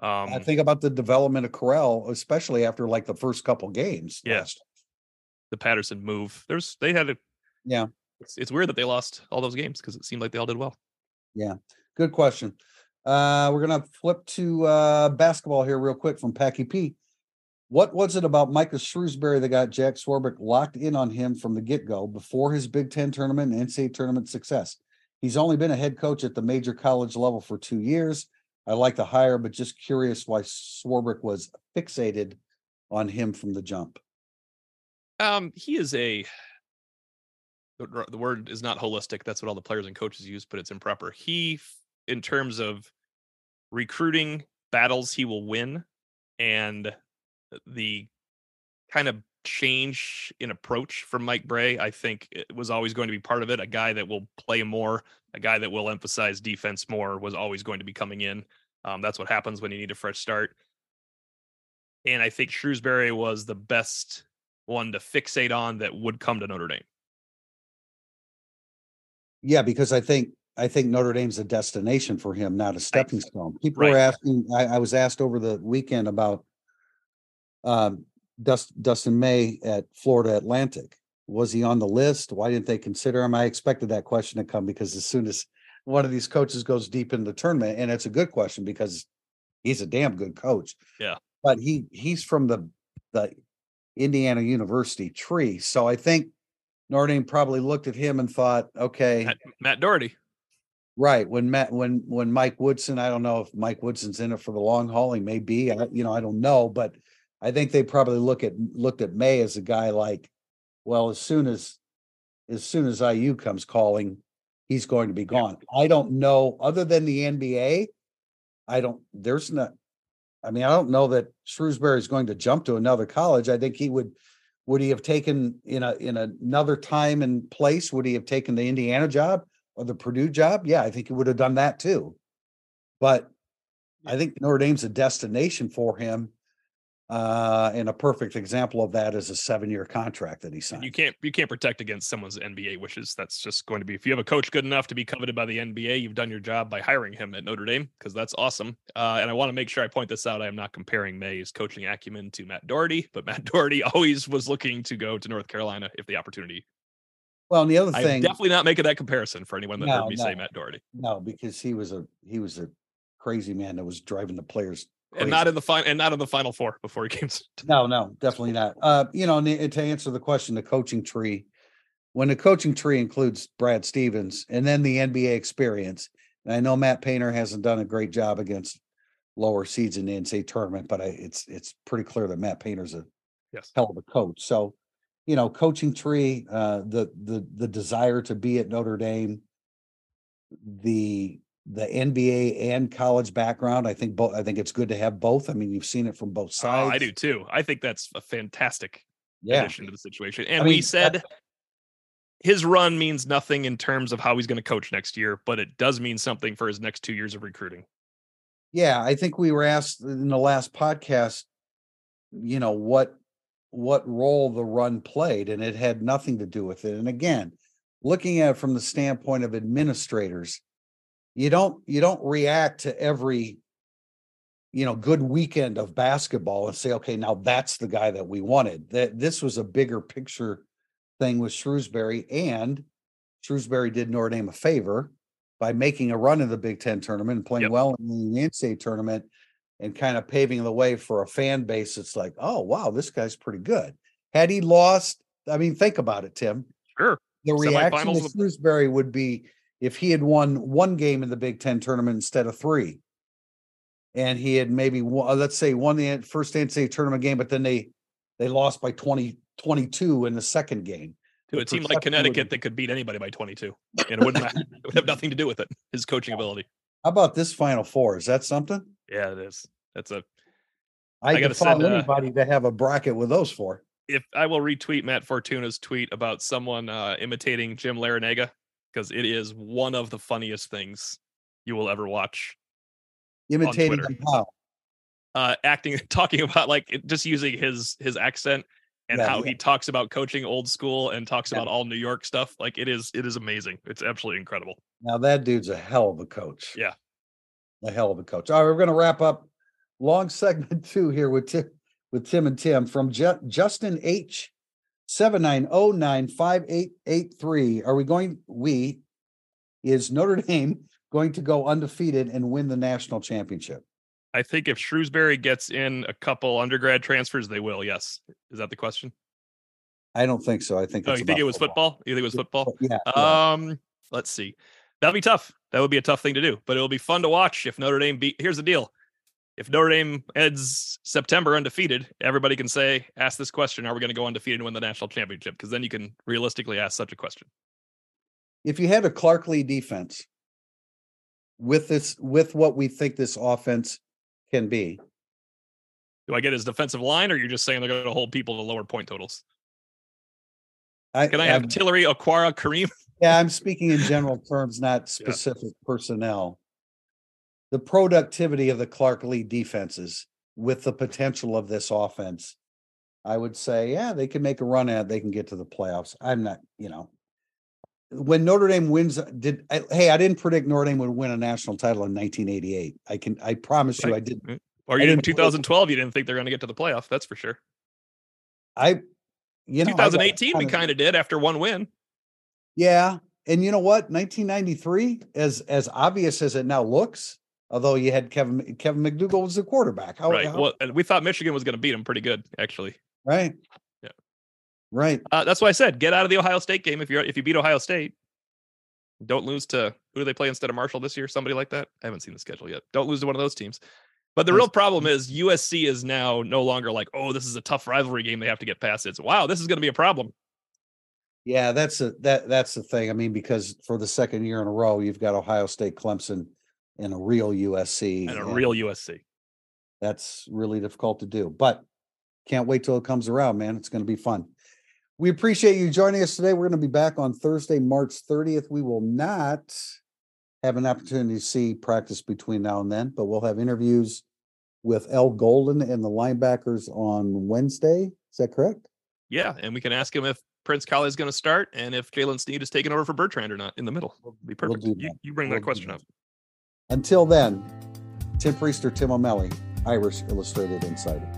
B: Um,
A: I think about the development of Correll, especially after like the first couple games.
B: Yeah. the Patterson move. There's they had a
A: Yeah.
B: It's, it's weird that they lost all those games because it seemed like they all did well.
A: Yeah, good question. Uh, we're gonna flip to uh basketball here real quick from Packy P. What was it about Micah Shrewsberry that got Jack Swarbrick locked in on him from the get-go before his Big Ten tournament and NCAA tournament success? He's only been a head coach at the major college level for two years. I like the hire, but just curious why Swarbrick was fixated on him from the jump.
B: Um, he is a the the word is not holistic. That's what all the players and coaches use, but it's improper. He, in terms of recruiting battles, he will win, and the kind of change in approach from Mike Brey, I think, it was always going to be part of it. A guy that will play more, a guy that will emphasize defense more, was always going to be coming in. Um, that's what happens when you need a fresh start. And I think Shrewsberry was the best one to fixate on that would come to Notre Dame.
A: Yeah, because I think I think Notre Dame's a destination for him, not a stepping stone. People were asking. I, I was asked over the weekend about um, Dust, Dustin May at Florida Atlantic. Was he on the list? Why didn't they consider him? I expected that question to come because as soon as one of these coaches goes deep in the tournament, and it's a good question because he's a damn good coach.
B: Yeah.
A: but he he's from the the Indiana University tree, so I think Notre Dame probably looked at him and thought, okay,
B: Matt, Matt Doherty.
A: Right. When Matt, when, when Mike Woodson, I don't know if Mike Woodson's in it for the long haul. He may be, I, you know, I don't know, but I think they probably look at, looked at May as a guy like, well, as soon as, as soon as IU comes calling, he's going to be gone. I don't know, other than the NBA, I don't, there's not, I mean, I don't know that Shrewsberry is going to jump to another college. I think he would, would he have taken in a, in another time and place, would he have taken the Indiana job? or the Purdue job, yeah, I think he would have done that too. But I think Notre Dame's a destination for him. Uh, and a perfect example of that is a seven-year contract that he signed.
B: you can't you can't protect against someone's NBA wishes. That's just going to be if you have a coach good enough to be coveted by the NBA, you've done your job by hiring him at Notre Dame because that's awesome. Uh, and I want to make sure I point this out. I am not comparing May's coaching acumen to Matt Doherty, but Matt Doherty always was looking to go to North Carolina if the opportunity.
A: Well, and the other
B: I'm
A: thing,
B: definitely not making that comparison for anyone that
A: No,
B: heard me say. Matt Doherty,
A: no, because he was a, he was a crazy man that was driving the players.
B: And not in the final and not in the final four before he came.
A: No, no, definitely not. Uh, you know, and to answer the question, the coaching tree, when the coaching tree includes Brad Stevens and then the NBA experience, and I know Matt Painter hasn't done a great job against lower seeds in the NCAA tournament, but I, it's it's pretty clear that Matt Painter's a
B: Yes.
A: hell of a coach. So, you know, coaching tree, uh, the the the desire to be at Notre Dame, the the NBA and college background. I think both. I think it's good to have both. I mean, you've seen it from both
B: Oh,
A: sides.
B: I do too. I think that's a fantastic
A: Yeah.
B: addition to the situation. And
A: mean,
B: we said his run means nothing in terms of how he's going to coach next year, but it does mean something for his next two years of recruiting.
A: Yeah, I think we were asked in the last podcast, you know, what what role the run played, and it had nothing to do with it. And again, looking at it from the standpoint of administrators, you don't you don't react to every you know good weekend of basketball and say, okay, now that's the guy that we wanted. That this was a bigger picture thing with Shrewsberry, and Shrewsberry did Notre Dame a favor by making a run in the Big Ten tournament and playing
B: Yep.
A: well in the NCAA tournament and kind of paving the way for a fan base. It's like, oh wow, this guy's pretty good. Had he lost, I mean, think about it, Tim.
B: Sure.
A: The reaction to Shrewsberry would be if he had won one game in the Big Ten tournament instead of three. And he had maybe won, let's say won the first NCAA tournament game, but then they they lost by 20, 22 in the second game.
B: To a team like
A: perception would
B: Connecticut that could beat anybody by 22. And it wouldn't matter. It would have nothing to do with it. His coaching ability.
A: How about this Final Four? Is that something?
B: Yeah, it is. That's a
A: I,
B: I
A: defy
B: send, uh,
A: anybody to have a bracket with those four.
B: if I will retweet Matt Fortuna's tweet about someone uh, imitating Jim Larranaga because it is one of the funniest things you will ever watch.
A: Imitating how?
B: Uh, acting, talking about like it- just using his his accent and
A: Yeah,
B: how
A: yeah.
B: he talks about coaching old school and talks
A: Yeah.
B: about all New York stuff. Like it is, it is amazing. It's absolutely incredible.
A: Now that dude's a hell of a coach.
B: Yeah.
A: A hell of a coach. All right, we're gonna wrap up long segment two here with Tim with Tim and Tim from Ju- Justin H. Seven nine oh nine five eight eight three. Are we going? We is Notre Dame going to go undefeated and win the national championship?
B: I think if Shrewsberry gets in a couple undergrad transfers, they will. Yes, is that the question?
A: I don't think so. I think.
B: Oh, you think it was football? You think it was football?
A: Yeah. yeah.
B: Um, let's see. That'd be tough. That would be a tough thing to do, but it'll be fun to watch if Notre Dame beat. Here's the deal: if Notre Dame ends September undefeated, everybody can say, "Ask this question: Are we going to go undefeated and win the national championship?" Because then you can realistically ask such a question.
A: if you had a Clark Lea defense with this with what we think this offense can be,
B: Do I get his defensive line, or you're just saying they're going to hold people to lower point totals?
A: I
B: Can I have
A: I'm-
B: Tillery, Okwara, Kareem?
A: yeah, I'm speaking in general terms, not specific personnel. The productivity of the Clark Lea defenses with the potential of this offense, I would say, yeah, they can make a run at. it, They can get to the playoffs. I'm not, you know, when Notre Dame wins, uh, did I, hey, I didn't predict Notre Dame would win a national title in 1988. I can, I promise you,
B: Right.
A: I did.
B: Or you in
A: didn't
B: 2012, you didn't think they're going to get to the playoff. That's for sure.
A: I, you know, I
B: 2018, we kind of did after one win.
A: Yeah, and you know what? 1993, as as obvious as it now looks, although you had Kevin Kevin McDougal was the quarterback. How,
B: right.
A: how-
B: Well, and we thought Michigan was going to beat him pretty good, actually.
A: right.
B: Yeah.
A: Right.
B: Uh, that's why I said get out of the Ohio State game if you're if you beat Ohio State. Don't lose to who do they play instead of Marshall this year? Somebody like that. I haven't seen the schedule yet. Don't lose to one of those teams. But the real problem is USC is now no longer like, oh, this is a tough rivalry game. They have to get past. It's wow, this is going to be a problem.
A: Yeah, that's a that that's the thing. I mean, because for the second year in a row, you've got Ohio State, Clemson, and a real USC.
B: And a
A: and
B: real USC.
A: That's really difficult to do, but can't wait till it comes around, man. It's going to be fun. We appreciate you joining us today. We're going to be back on Thursday, March 30th. We will not have an opportunity to see practice between now and then, but we'll have interviews with Al Golden and the linebackers on Wednesday. Is that correct?
B: Yeah, and we can ask him if Prince Kollie is going to start and if Jaylen Sneed is taking over for Bertrand or not in the middle. Be
A: We'll
B: perfect. you, you bring
A: We'll
B: that question
A: that.
B: up.
A: Until then, Tim Prister, Tim O'Malley, Irish Illustrated Insider.